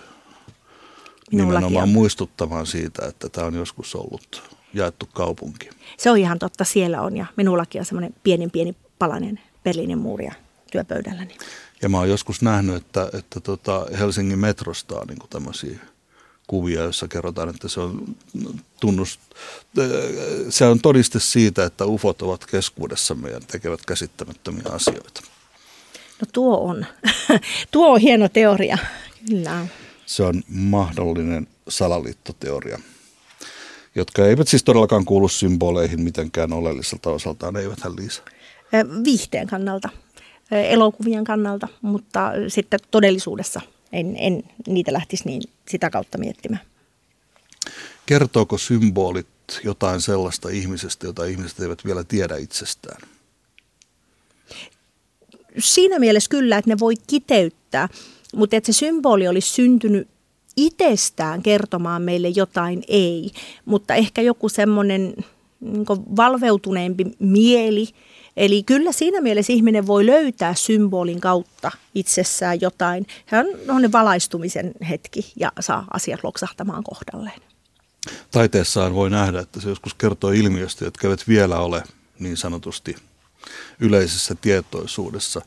Minullakin nimenomaan on. muistuttamaan siitä, että tämä on joskus ollut jaettu kaupunki. Se on ihan totta, siellä on ja minullakin on semmoinen pieni pieni palanen Berliinin muuria työpöydälläni. Ja mä oon joskus nähnyt, että, että tota Helsingin metrosta on niin tämmöisiä kuvia, joissa kerrotaan, että se on, tunnust, se on todiste siitä, että ufot ovat keskuudessamme ja tekevät käsittämättömiä asioita. No tuo on, <laughs> tuo on hieno teoria, kyllä. se on mahdollinen salaliittoteoria, jotka eivät siis todellakaan kuulu symboleihin mitenkään oleelliselta osaltaan, eiväthän Liisa? Viihteen kannalta, elokuvien kannalta, mutta sitten todellisuudessa en, en niitä lähtisi niin sitä kautta miettimään. Kertooko symbolit jotain sellaista ihmisestä, jota ihmiset eivät vielä tiedä itsestään? Siinä mielessä kyllä, että ne voi kiteyttää, mutta että se symboli olisi syntynyt itsestään kertomaan meille jotain, ei. Mutta ehkä joku semmoinen niin valveutuneempi mieli, Eli kyllä siinä mielessä ihminen voi löytää symbolin kautta itsessään jotain. Hän on valaistumisen hetki ja saa asiat loksahtamaan kohdalleen. Taiteessaan voi nähdä, että se joskus kertoo ilmiöstä, jotka eivät vielä ole niin sanotusti yleisessä tietoisuudessa.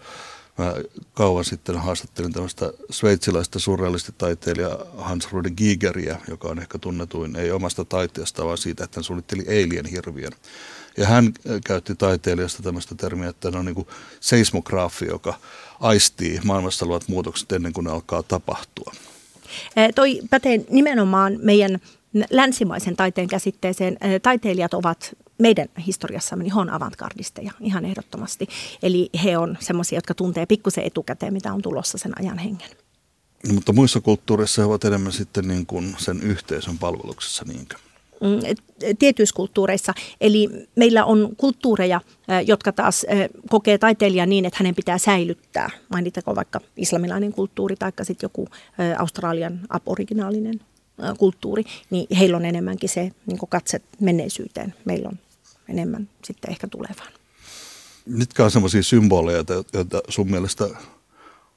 Mä kauan sitten haastattelin tämmöistä sveitsiläistä surrealistitaiteilijaa Hans Rudi Gigeria, joka on ehkä tunnetuin ei omasta taiteesta, vaan siitä, että hän suunnitteli Eilien hirviön. Ja hän äh, käytti taiteilijasta tämmöistä termiä, että hän on niin kuin seismograafi, joka aistii maailmassa olevat muutokset ennen kuin ne alkaa tapahtua. Toi pätee nimenomaan meidän länsimaisen taiteen käsitteeseen. Taiteilijat ovat meidän historiassamme, niin he on avantgardisteja ihan ehdottomasti. Eli he on semmoisia, jotka tuntee pikkusen etukäteen, mitä on tulossa sen ajan hengen. No, mutta muissa kulttuureissa he ovat enemmän sitten niin kuin sen yhteisön palveluksessa, niinkö? Mm, tietyissä kulttuureissa. Eli meillä on kulttuureja, jotka taas kokee taiteilijan niin, että hänen pitää säilyttää. Mainitako vaikka islamilainen kulttuuri tai sitten joku Australian aboriginaalinen kulttuuri, niin heillä on enemmänkin se niin katse menneisyyteen. Meillä on enemmän sitten ehkä tulevaan. Mitkä on sellaisia symboleja, joita sun mielestä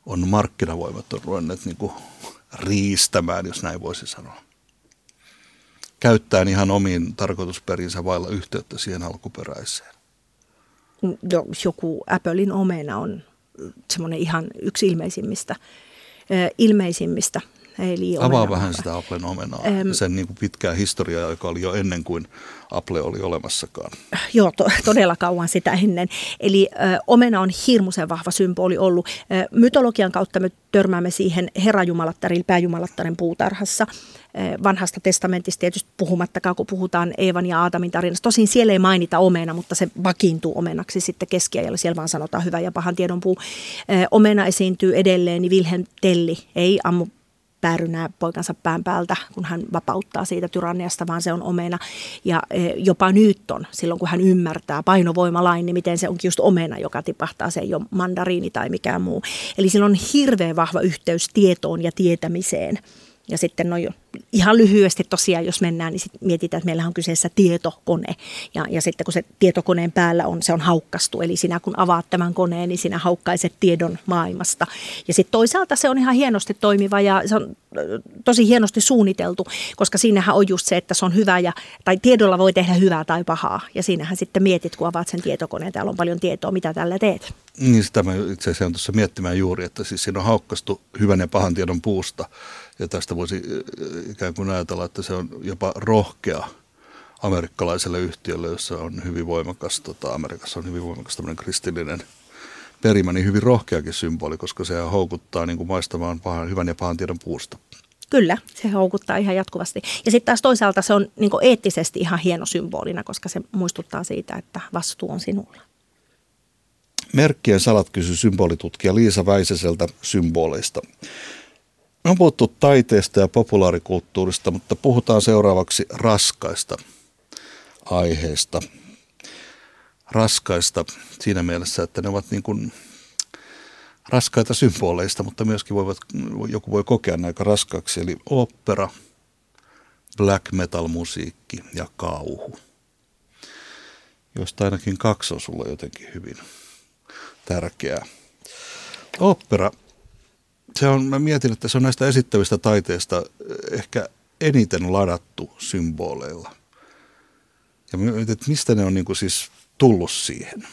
on markkinavoimat on ruvenneet niin riistämään, jos näin voisi sanoa? Käyttäen ihan omiin tarkoitusperinsä vailla yhteyttä siihen alkuperäiseen? No, joku Applein omena on semmoinen ihan yksi ilmeisimmistä, ilmeisimmistä Eli Avaa vähän sitä Applen omenaa ähm, sen niin kuin pitkää historiaa, joka oli jo ennen kuin Apple oli olemassakaan. Joo, to, todella kauan sitä ennen. Eli ö, omena on hirmuisen vahva symboli ollut. Ö, mytologian kautta me törmäämme siihen herrajumalattarin, pääjumalattaren puutarhassa. Ö, vanhasta testamentista tietysti puhumattakaan, kun puhutaan Eevan ja Aatamin tarinasta. Tosin siellä ei mainita omena, mutta se vakiintuu omenaksi sitten keskiajalla. Siellä vaan sanotaan hyvä ja pahan tiedon puu. Ö, omena esiintyy edelleen, niin Wilhelm Telli ei ammu päärynää poikansa pään päältä, kun hän vapauttaa siitä tyranniasta, vaan se on omena. Ja e, jopa Newton, silloin kun hän ymmärtää painovoimalain, niin miten se onkin just omena, joka tipahtaa, se ei ole mandariini tai mikään muu. Eli sillä on hirveän vahva yhteys tietoon ja tietämiseen. Ja sitten no jo, ihan lyhyesti tosiaan, jos mennään, niin sit mietitään, että meillä on kyseessä tietokone. Ja, ja sitten kun se tietokoneen päällä on, se on haukkastu. Eli sinä kun avaat tämän koneen, niin sinä haukkaiset tiedon maailmasta. Ja sitten toisaalta se on ihan hienosti toimiva ja se on tosi hienosti suunniteltu, koska siinähän on just se, että se on hyvä ja, tai tiedolla voi tehdä hyvää tai pahaa. Ja siinähän sitten mietit, kun avaat sen tietokoneen, täällä on paljon tietoa, mitä tällä teet. Niin, sitä mä itse asiassa tuossa miettimään juuri, että siis siinä on haukkastu hyvän ja pahan tiedon puusta ja tästä voisi ikään kuin ajatella, että se on jopa rohkea amerikkalaiselle yhtiölle, jossa on hyvin voimakas, tota, Amerikassa on hyvin voimakas tämmöinen kristillinen perimä, niin hyvin rohkeakin symboli, koska se houkuttaa niin kuin maistamaan pahan, hyvän ja pahan tiedon puusta. Kyllä, se houkuttaa ihan jatkuvasti. Ja sitten taas toisaalta se on niin eettisesti ihan hieno symbolina, koska se muistuttaa siitä, että vastuu on sinulla. Merkkien salat kysyi symbolitutkija Liisa Väisäseltä symboleista. Me on puhuttu taiteesta ja populaarikulttuurista, mutta puhutaan seuraavaksi raskaista aiheista. Raskaista siinä mielessä, että ne ovat niin kuin raskaita symboleista, mutta myöskin voivat, joku voi kokea ne aika raskaaksi. Eli opera, black metal musiikki ja kauhu. Joista ainakin kaksi on sulle jotenkin hyvin tärkeää. Opera se on, mä mietin, että se on näistä esittävistä taiteista ehkä eniten ladattu symboleilla. Ja mietin, että mistä ne on niin kuin siis tullut siihen.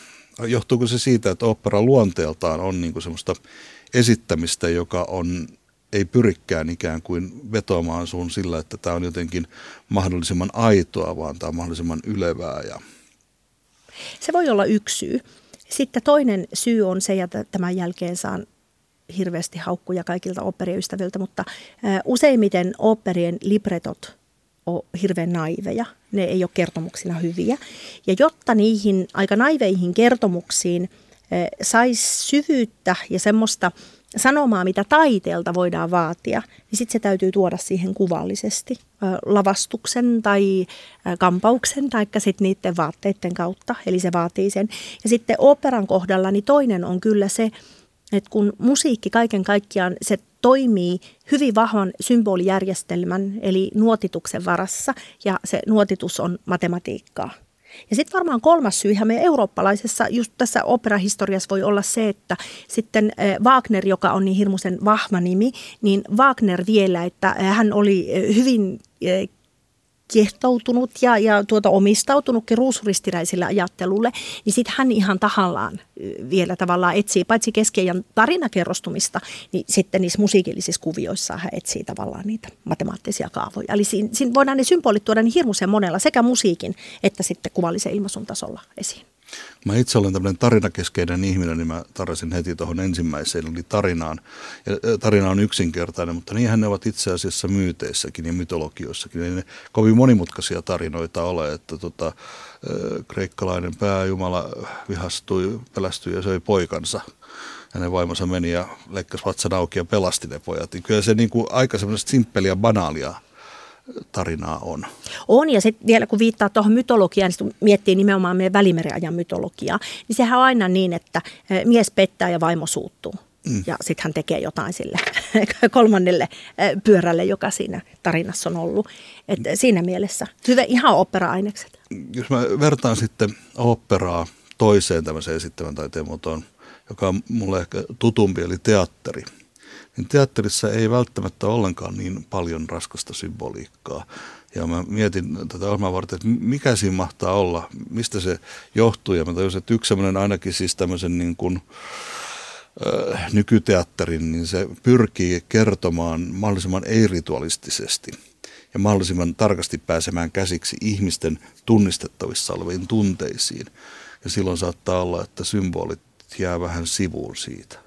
Johtuuko se siitä, että opera luonteeltaan on niin kuin semmoista esittämistä, joka on, ei pyrikään ikään kuin vetoamaan sun sillä, että tämä on jotenkin mahdollisimman aitoa, vaan tämä on mahdollisimman ylevää. Ja... Se voi olla yksi syy. Sitten toinen syy on se, ja tämän jälkeen saan hirveästi haukkuja kaikilta operiystäviltä, mutta useimmiten operien libretot on hirveän naiveja. Ne ei ole kertomuksina hyviä. Ja jotta niihin aika naiveihin kertomuksiin saisi syvyyttä ja semmoista sanomaa, mitä taiteelta voidaan vaatia, niin sitten se täytyy tuoda siihen kuvallisesti lavastuksen tai kampauksen tai sitten niiden vaatteiden kautta. Eli se vaatii sen. Ja sitten operan kohdalla niin toinen on kyllä se, että kun musiikki kaiken kaikkiaan se toimii hyvin vahvan symbolijärjestelmän eli nuotituksen varassa ja se nuotitus on matematiikkaa. Ja sitten varmaan kolmas syy ihan meidän eurooppalaisessa, just tässä operahistoriassa voi olla se, että sitten eh, Wagner, joka on niin hirmuisen vahva nimi, niin Wagner vielä, että hän oli eh, hyvin eh, kiehtoutunut ja, ja tuota omistautunutkin ruusuristiräisille ajattelulle, niin sitten hän ihan tahallaan vielä tavallaan etsii, paitsi keskiajan tarinakerrostumista, niin sitten niissä musiikillisissa kuvioissa hän etsii tavallaan niitä matemaattisia kaavoja. Eli siinä, siinä voidaan ne symbolit tuoda niin hirmuisen monella sekä musiikin että sitten kuvallisen ilmaisun tasolla esiin. Mä itse olen tämmöinen tarinakeskeinen ihminen, niin mä tarvitsin heti tuohon ensimmäiseen, eli tarinaan. Ja tarina on yksinkertainen, mutta niinhän ne ovat itse asiassa myyteissäkin ja mytologioissakin. Ei ne kovin monimutkaisia tarinoita ole, että tota, kreikkalainen pääjumala vihastui, pelästyi ja söi poikansa. Hänen vaimonsa meni ja leikkasi vatsan auki ja pelasti ne pojat. Niin kyllä se niin kuin aika semmoista simppeliä, banaalia tarinaa on. On, ja sitten vielä kun viittaa tuohon mytologiaan, niin miettii nimenomaan meidän välimeriajan mytologiaa, niin sehän on aina niin, että eh, mies pettää ja vaimo suuttuu. Mm. Ja sitten hän tekee jotain sille <laughs> kolmannelle eh, pyörälle, joka siinä tarinassa on ollut. Et siinä mielessä hyvä, ihan opera-ainekset. Jos mä vertaan sitten operaa toiseen tämmöiseen esittävän taiteen muotoon, joka on mulle ehkä tutumpi, eli teatteri – niin teatterissa ei välttämättä ollenkaan niin paljon raskasta symboliikkaa. Ja mä mietin tätä ohjelmaa varten, että mikä siinä mahtaa olla, mistä se johtuu. Ja mä tajusin, että yksi semmoinen ainakin siis tämmöisen niin kuin, äh, nykyteatterin, niin se pyrkii kertomaan mahdollisimman ei-ritualistisesti ja mahdollisimman tarkasti pääsemään käsiksi ihmisten tunnistettavissa oleviin tunteisiin. Ja silloin saattaa olla, että symbolit jää vähän sivuun siitä.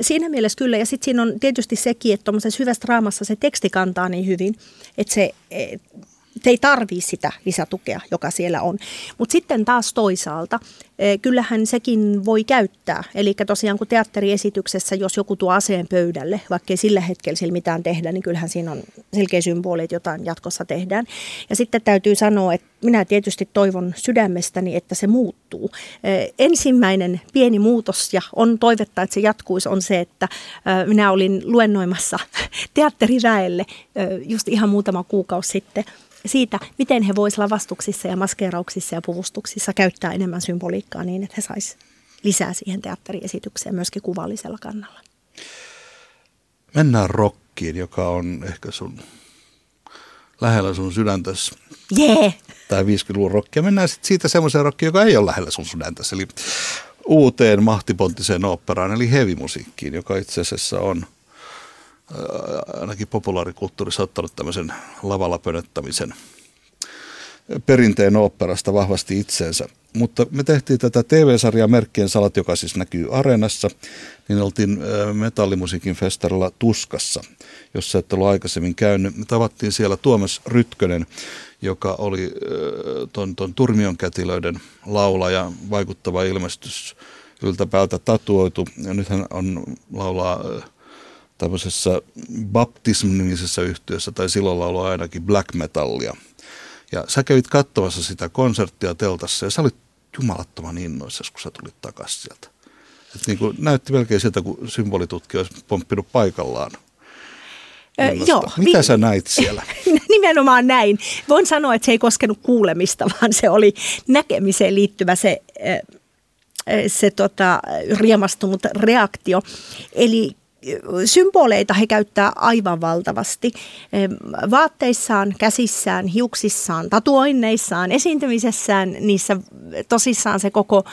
Siinä mielessä kyllä, ja sitten siinä on tietysti sekin, että tuommoisessa hyvässä draamassa se teksti kantaa niin hyvin, että se te ei tarvii sitä lisätukea, joka siellä on. Mutta sitten taas toisaalta, e, kyllähän sekin voi käyttää. Eli tosiaan kun teatteriesityksessä, jos joku tuo aseen pöydälle, vaikka ei sillä hetkellä sillä mitään tehdä, niin kyllähän siinä on selkeä symboli, että jotain jatkossa tehdään. Ja sitten täytyy sanoa, että minä tietysti toivon sydämestäni, että se muuttuu. E, ensimmäinen pieni muutos, ja on toivetta, että se jatkuisi, on se, että e, minä olin luennoimassa <laughs> teatteriväelle just ihan muutama kuukausi sitten – siitä, miten he voisivat lavastuksissa ja maskeerauksissa ja puvustuksissa käyttää enemmän symboliikkaa niin, että he saisivat lisää siihen teatteriesitykseen myöskin kuvallisella kannalla. Mennään rokkiin, joka on ehkä sun lähellä sun sydäntäsi. Jee! Yeah. Tai 50-luvun rokkia. Mennään sitten siitä semmoiseen rokkiin, joka ei ole lähellä sun sydäntäsi. Eli uuteen mahtiponttiseen operaan, eli hevimusiikkiin, joka itse asiassa on – ainakin populaarikulttuurissa ottanut tämmöisen lavalla pönöttämisen perinteen oopperasta vahvasti itseensä. Mutta me tehtiin tätä TV-sarjaa Merkkien salat, joka siis näkyy Areenassa, niin oltiin metallimusiikin festarilla Tuskassa, jossa et ollut aikaisemmin käynyt. Me tavattiin siellä Tuomas Rytkönen, joka oli ton, ton Turmion kätilöiden laulaja, vaikuttava ilmestys, yltäpäältä tatuoitu. Ja nyt hän on laulaa tämmöisessä Baptism-nimisessä yhtiössä, tai silloin ollut ainakin black metallia. Ja sä kävit katsomassa sitä konserttia teltassa, ja sä olit jumalattoman innoissa, kun sä tulit takaisin sieltä. Et niin kuin näytti melkein siltä, kun symbolitutkija olisi pomppinut paikallaan. Ö, joo, Mitä vi- sä näit siellä? <laughs> Nimenomaan näin. Voin sanoa, että se ei koskenut kuulemista, <laughs> vaan se oli näkemiseen liittyvä se, se tota, riemastunut reaktio. Eli symboleita he käyttää aivan valtavasti. Vaatteissaan, käsissään, hiuksissaan, tatuoinneissaan, esiintymisessään, niissä tosissaan se koko,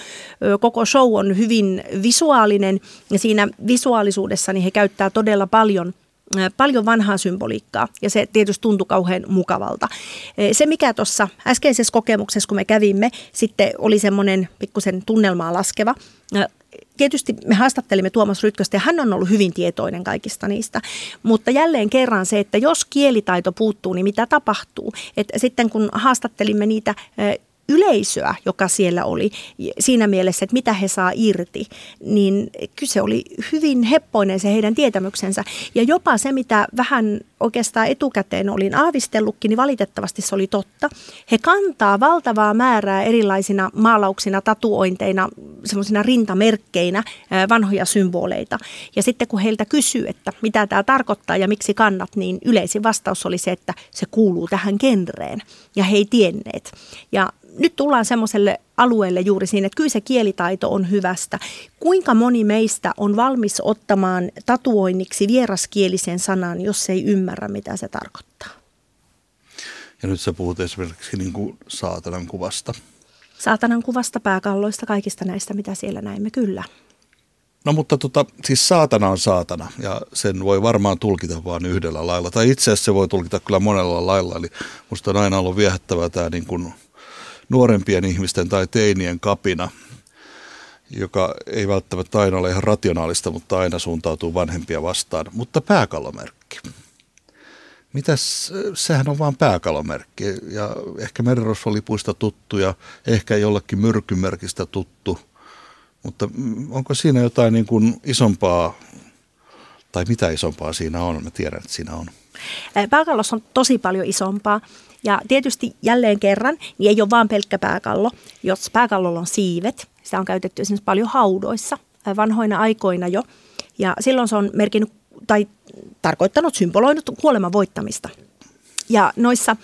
koko show on hyvin visuaalinen ja siinä visuaalisuudessa niin he käyttää todella paljon paljon vanhaa symboliikkaa ja se tietysti tuntui kauhean mukavalta. Se mikä tuossa äskeisessä kokemuksessa, kun me kävimme, sitten oli semmoinen pikkusen tunnelmaa laskeva, tietysti me haastattelimme Tuomas Rytköstä ja hän on ollut hyvin tietoinen kaikista niistä. Mutta jälleen kerran se, että jos kielitaito puuttuu, niin mitä tapahtuu? että sitten kun haastattelimme niitä yleisöä, joka siellä oli siinä mielessä, että mitä he saa irti, niin kyse oli hyvin heppoinen se heidän tietämyksensä. Ja jopa se, mitä vähän oikeastaan etukäteen olin aavistellutkin, niin valitettavasti se oli totta. He kantaa valtavaa määrää erilaisina maalauksina, tatuointeina, semmoisina rintamerkkeinä vanhoja symboleita. Ja sitten kun heiltä kysyy, että mitä tämä tarkoittaa ja miksi kannat, niin yleisin vastaus oli se, että se kuuluu tähän genreen. Ja he ei tienneet. Ja nyt tullaan semmoiselle alueelle juuri siinä, että kyllä se kielitaito on hyvästä. Kuinka moni meistä on valmis ottamaan tatuoinniksi vieraskielisen sanan, jos ei ymmärrä, mitä se tarkoittaa? Ja nyt sä puhut esimerkiksi niin kuin saatanan kuvasta. Saatanan kuvasta, pääkalloista, kaikista näistä, mitä siellä näimme, kyllä. No mutta tota, siis saatana on saatana ja sen voi varmaan tulkita vain yhdellä lailla. Tai itse asiassa se voi tulkita kyllä monella lailla. Eli musta on aina ollut viehättävää tämä niin kuin nuorempien ihmisten tai teinien kapina, joka ei välttämättä aina ole ihan rationaalista, mutta aina suuntautuu vanhempia vastaan. Mutta pääkallomerkki. Mitäs, sehän on vain pääkalomerkki ja ehkä merirosvolipuista tuttu ja ehkä jollekin myrkymerkistä tuttu. Mutta onko siinä jotain niin kuin isompaa tai mitä isompaa siinä on? Mä tiedän, että siinä on. Pääkallossa on tosi paljon isompaa. Ja tietysti jälleen kerran, niin ei ole vain pelkkä pääkallo. Jos pääkallolla on siivet, sitä on käytetty esimerkiksi paljon haudoissa vanhoina aikoina jo. Ja silloin se on merkinnyt tai tarkoittanut, symboloinut kuoleman voittamista. Ja noissa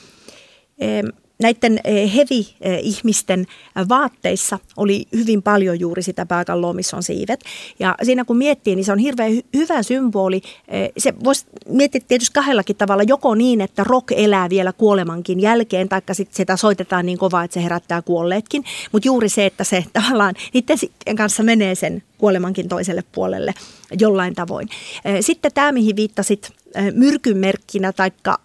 näiden eh, hevi-ihmisten eh, vaatteissa oli hyvin paljon juuri sitä pääkalloa, missä on siivet. Ja siinä kun miettii, niin se on hirveän hy- hyvä symboli. Eh, se voisi miettiä tietysti kahdellakin tavalla, joko niin, että rock elää vielä kuolemankin jälkeen, taikka sitten sitä soitetaan niin kovaa, että se herättää kuolleetkin. Mutta juuri se, että se tavallaan niiden kanssa menee sen kuolemankin toiselle puolelle jollain tavoin. Sitten tämä, mihin viittasit myrkymerkkinä, taikka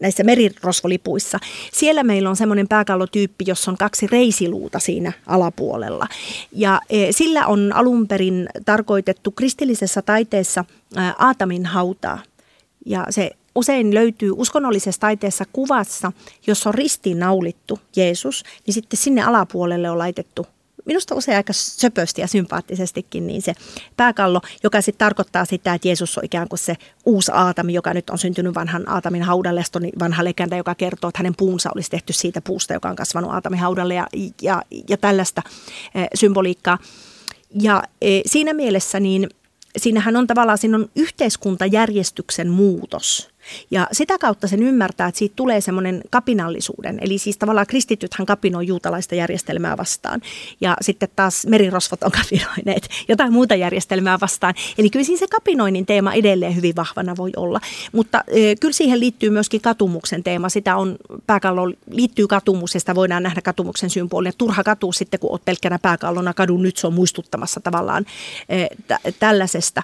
näissä merirosvolipuissa. Siellä meillä on semmoinen pääkallotyyppi, jossa on kaksi reisiluuta siinä alapuolella. Ja e, sillä on alun perin tarkoitettu kristillisessä taiteessa Aatamin hautaa. Ja se usein löytyy uskonnollisessa taiteessa kuvassa, jossa on ristiin naulittu Jeesus, niin sitten sinne alapuolelle on laitettu minusta usein aika söpösti ja sympaattisestikin, niin se pääkallo, joka sitten tarkoittaa sitä, että Jeesus on ikään kuin se uusi Aatami, joka nyt on syntynyt vanhan Aatamin haudalle, niin vanha legenda, joka kertoo, että hänen puunsa olisi tehty siitä puusta, joka on kasvanut Aatamin haudalle ja, ja, ja tällaista e, symboliikkaa. Ja e, siinä mielessä niin siinähän on tavallaan siinä on yhteiskuntajärjestyksen muutos – ja sitä kautta sen ymmärtää, että siitä tulee semmoinen kapinallisuuden. Eli siis tavallaan kristitythän kapinoi juutalaista järjestelmää vastaan. Ja sitten taas merirosvot on <laughs> kapinoineet jotain muuta järjestelmää vastaan. Eli kyllä siinä se kapinoinnin teema edelleen hyvin vahvana voi olla. Mutta e, kyllä siihen liittyy myöskin katumuksen teema. Sitä on, pääkallo liittyy katumus ja sitä voidaan nähdä katumuksen symbolina. Turha katua sitten, kun olet pelkkänä pääkallona kadun, nyt se on muistuttamassa tavallaan e, t- tällaisesta.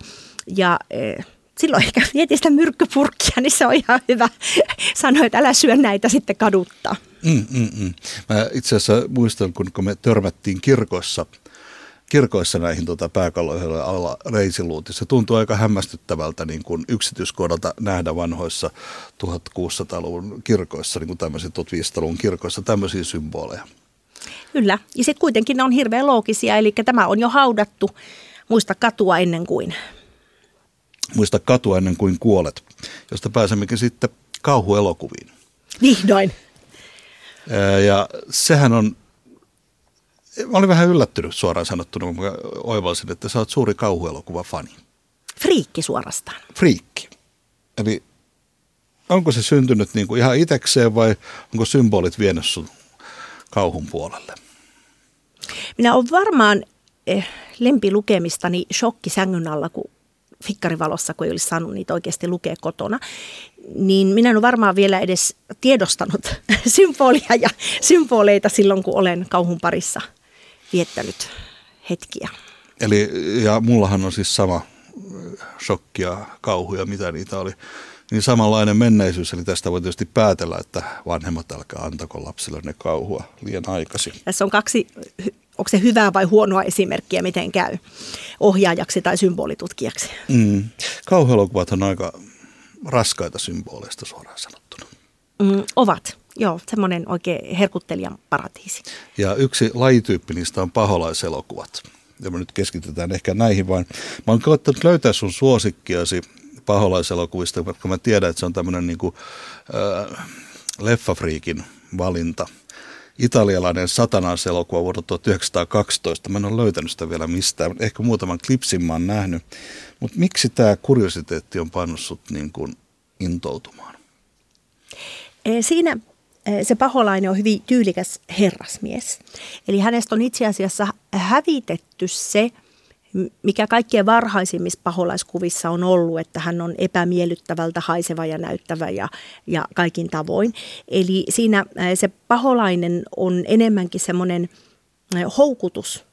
Ja e, silloin ehkä mietin sitä myrkkypurkkia, niin se on ihan hyvä sanoa, että älä syö näitä sitten kaduttaa. Mm, mm, mm. Mä itse asiassa muistan, kun, kun me törmättiin kirkoissa, kirkoissa näihin tota, pääkalloihin alla reisiluut. Se tuntuu aika hämmästyttävältä niin kuin yksityiskohdalta nähdä vanhoissa 1600-luvun kirkoissa, niin kuin tämmöisiä 1500-luvun kirkoissa, tämmöisiä symboleja. Kyllä, ja sitten kuitenkin ne on hirveän loogisia, eli tämä on jo haudattu, muista katua ennen kuin muista katua ennen kuin kuolet, josta pääsemmekin sitten kauhuelokuviin. Vihdoin. Ja sehän on, mä olin vähän yllättynyt suoraan sanottuna, kun mä oivalsin, että sä oot suuri kauhuelokuva-fani. Friikki suorastaan. Friikki. Eli onko se syntynyt niin kuin ihan itekseen vai onko symbolit vienyt sun kauhun puolelle? Minä olen varmaan eh, lempilukemistani shokki sängyn alla, kun fikkarivalossa, kun ei olisi saanut niitä oikeasti lukea kotona, niin minä en ole varmaan vielä edes tiedostanut <laughs> symbolia ja symboleita silloin, kun olen kauhun parissa viettänyt hetkiä. Eli ja mullahan on siis sama shokkia, kauhuja, mitä niitä oli. Niin samanlainen menneisyys, eli tästä voi tietysti päätellä, että vanhemmat alkaa antako lapsille ne kauhua liian aikaisin. Tässä on kaksi onko se hyvää vai huonoa esimerkkiä, miten käy ohjaajaksi tai symbolitutkijaksi. Mm. Kauhuelokuvat on aika raskaita symboleista suoraan sanottuna. Mm, ovat. Joo, semmoinen oikein herkuttelijan paratiisi. Ja yksi lajityyppi niistä on paholaiselokuvat. Ja me nyt keskitytään ehkä näihin, vaan mä oon koettanut löytää sun suosikkiasi paholaiselokuvista, koska mä tiedän, että se on tämmöinen niin kuin, äh, leffafriikin valinta. Italialainen satanaiselokuva vuodelta 1912. Mä en ole löytänyt sitä vielä mistään. Ehkä muutaman klipsin mä oon nähnyt. Mutta miksi tämä kuriositeetti on pannut sut niin kuin intoutumaan? Siinä se paholainen on hyvin tyylikäs herrasmies. Eli hänestä on itse asiassa hävitetty se, mikä kaikkien varhaisimmissa paholaiskuvissa on ollut, että hän on epämiellyttävältä haiseva ja näyttävä ja, ja kaikin tavoin. Eli siinä se paholainen on enemmänkin semmoinen houkutus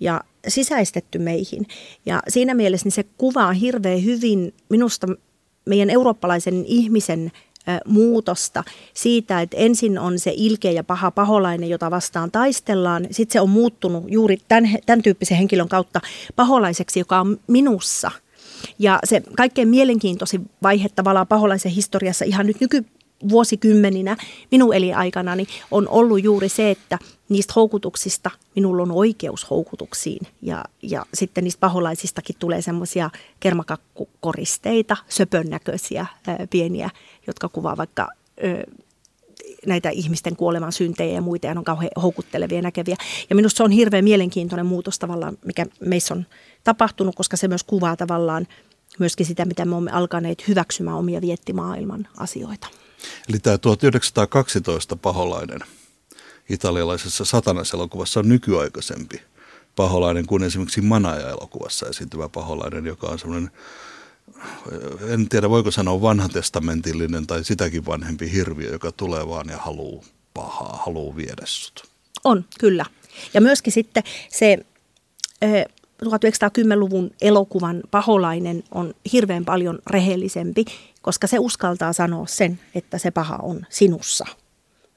ja sisäistetty meihin. Ja siinä mielessä niin se kuvaa hirveän hyvin minusta meidän eurooppalaisen ihmisen muutosta siitä, että ensin on se ilkeä ja paha paholainen, jota vastaan taistellaan. Sitten se on muuttunut juuri tämän, tämän tyyppisen henkilön kautta paholaiseksi, joka on minussa. Ja se kaikkein mielenkiintoisin vaihe tavallaan paholaisen historiassa ihan nyt nyky, vuosikymmeninä minun eliaikanani on ollut juuri se, että niistä houkutuksista minulla on oikeus houkutuksiin. Ja, ja sitten niistä paholaisistakin tulee semmoisia kermakakkukoristeita, söpön näköisiä pieniä, jotka kuvaa vaikka ö, näitä ihmisten kuoleman syntejä ja muita, ja on kauhean houkuttelevia näkeviä. Ja minusta se on hirveän mielenkiintoinen muutos tavallaan, mikä meissä on tapahtunut, koska se myös kuvaa tavallaan myöskin sitä, mitä me olemme alkaneet hyväksymään omia viettimaailman asioita. Eli tämä 1912 paholainen italialaisessa satanaselokuvassa on nykyaikaisempi paholainen kuin esimerkiksi Manaja-elokuvassa esiintyvä paholainen, joka on semmoinen, en tiedä voiko sanoa vanhatestamentillinen tai sitäkin vanhempi hirviö, joka tulee vaan ja haluaa pahaa, haluaa viedä sut. On, kyllä. Ja myöskin sitten se 1910-luvun elokuvan paholainen on hirveän paljon rehellisempi, koska se uskaltaa sanoa sen, että se paha on sinussa.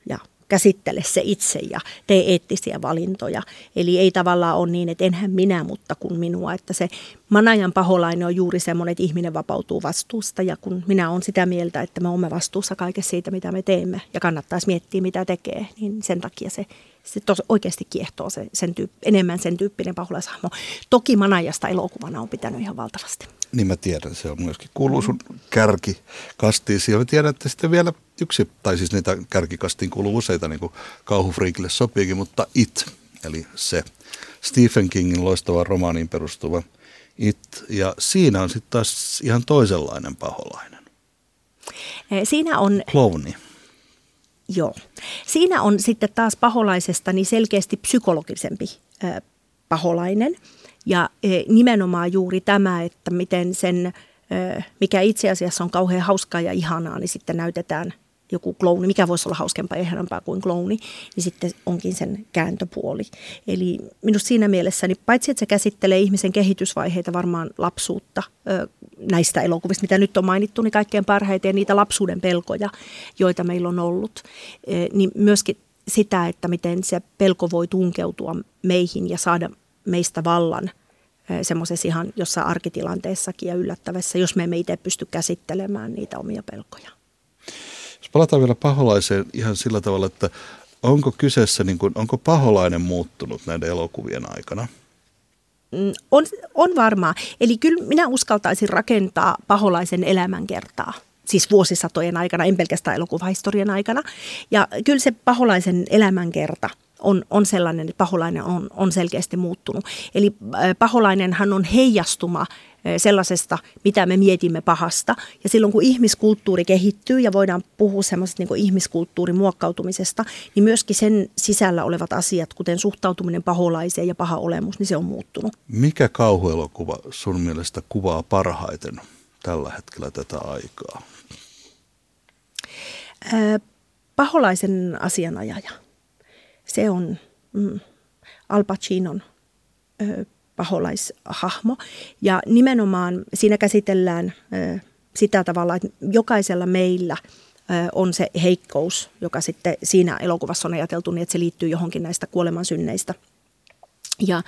Ja käsittele se itse ja tee eettisiä valintoja. Eli ei tavallaan ole niin, että enhän minä, mutta kun minua. Että se manajan paholainen on juuri semmoinen, että ihminen vapautuu vastuusta ja kun minä olen sitä mieltä, että me olemme vastuussa kaikessa siitä, mitä me teemme ja kannattaisi miettiä, mitä tekee, niin sen takia se se tos, oikeasti kiehtoo se, sen tyyp, enemmän sen tyyppinen paholaishahmo. Toki Manajasta elokuvana on pitänyt ihan valtavasti. Niin mä tiedän, se on myöskin kuuluu sun kärkikastiisi. Ja mä tiedän, että sitten vielä yksi, tai siis niitä kärkikastiin kuuluu useita, niin kuin kauhufriikille sopiikin, mutta It, eli se Stephen Kingin loistava romaaniin perustuva It. Ja siinä on sitten taas ihan toisenlainen paholainen. Siinä on... Clowni. Joo. Siinä on sitten taas paholaisesta niin selkeästi psykologisempi paholainen. Ja nimenomaan juuri tämä, että miten sen, mikä itse asiassa on kauhean hauskaa ja ihanaa, niin sitten näytetään – joku klouni, mikä voisi olla hauskempaa ja ihanampaa kuin klouni, niin sitten onkin sen kääntöpuoli. Eli minusta siinä mielessä, niin paitsi että se käsittelee ihmisen kehitysvaiheita varmaan lapsuutta näistä elokuvista, mitä nyt on mainittu, niin kaikkein parhaiten niitä lapsuuden pelkoja, joita meillä on ollut, niin myöskin sitä, että miten se pelko voi tunkeutua meihin ja saada meistä vallan semmoisessa ihan jossain arkitilanteessakin ja yllättävässä, jos me emme itse pysty käsittelemään niitä omia pelkoja. Palataan vielä paholaiseen ihan sillä tavalla, että onko kyseessä, niin kuin, onko paholainen muuttunut näiden elokuvien aikana? Mm, on, on varmaa. Eli kyllä minä uskaltaisin rakentaa paholaisen elämänkertaa siis vuosisatojen aikana, en pelkästään elokuvahistorian aikana. Ja kyllä se paholaisen elämänkerta on, on sellainen, että paholainen on, on selkeästi muuttunut. Eli paholainenhan on heijastuma sellaisesta, mitä me mietimme pahasta. Ja silloin kun ihmiskulttuuri kehittyy ja voidaan puhua semmoisesta niin ihmiskulttuurin muokkautumisesta, niin myöskin sen sisällä olevat asiat, kuten suhtautuminen paholaiseen ja paha olemus, niin se on muuttunut. Mikä kauhuelokuva sun mielestä kuvaa parhaiten tällä hetkellä tätä aikaa? paholaisen asianajaja. Se on mm, Al Pacinon paholaishahmo. Ja nimenomaan siinä käsitellään sitä tavalla, että jokaisella meillä on se heikkous, joka sitten siinä elokuvassa on ajateltu niin, että se liittyy johonkin näistä kuolemansynneistä Ja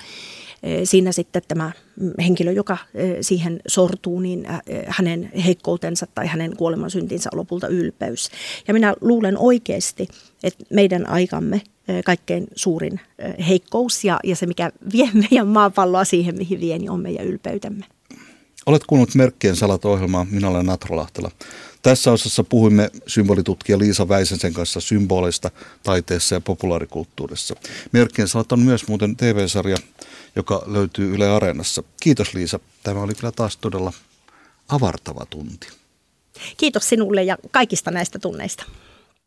siinä sitten tämä henkilö, joka siihen sortuu, niin hänen heikkoutensa tai hänen kuolemansyntinsä on lopulta ylpeys. Ja minä luulen oikeasti, että meidän aikamme kaikkein suurin heikkous ja, ja se, mikä vie <laughs> meidän maapalloa siihen, mihin vie, niin on meidän ylpeytemme. Olet kuunnellut Merkkien salat-ohjelmaa. Minä olen Natro Lahtela. Tässä osassa puhuimme symbolitutkija Liisa Väisensen kanssa symboleista taiteessa ja populaarikulttuurissa. Merkkien salat on myös muuten TV-sarja, joka löytyy Yle Areenassa. Kiitos Liisa. Tämä oli kyllä taas todella avartava tunti. Kiitos sinulle ja kaikista näistä tunneista.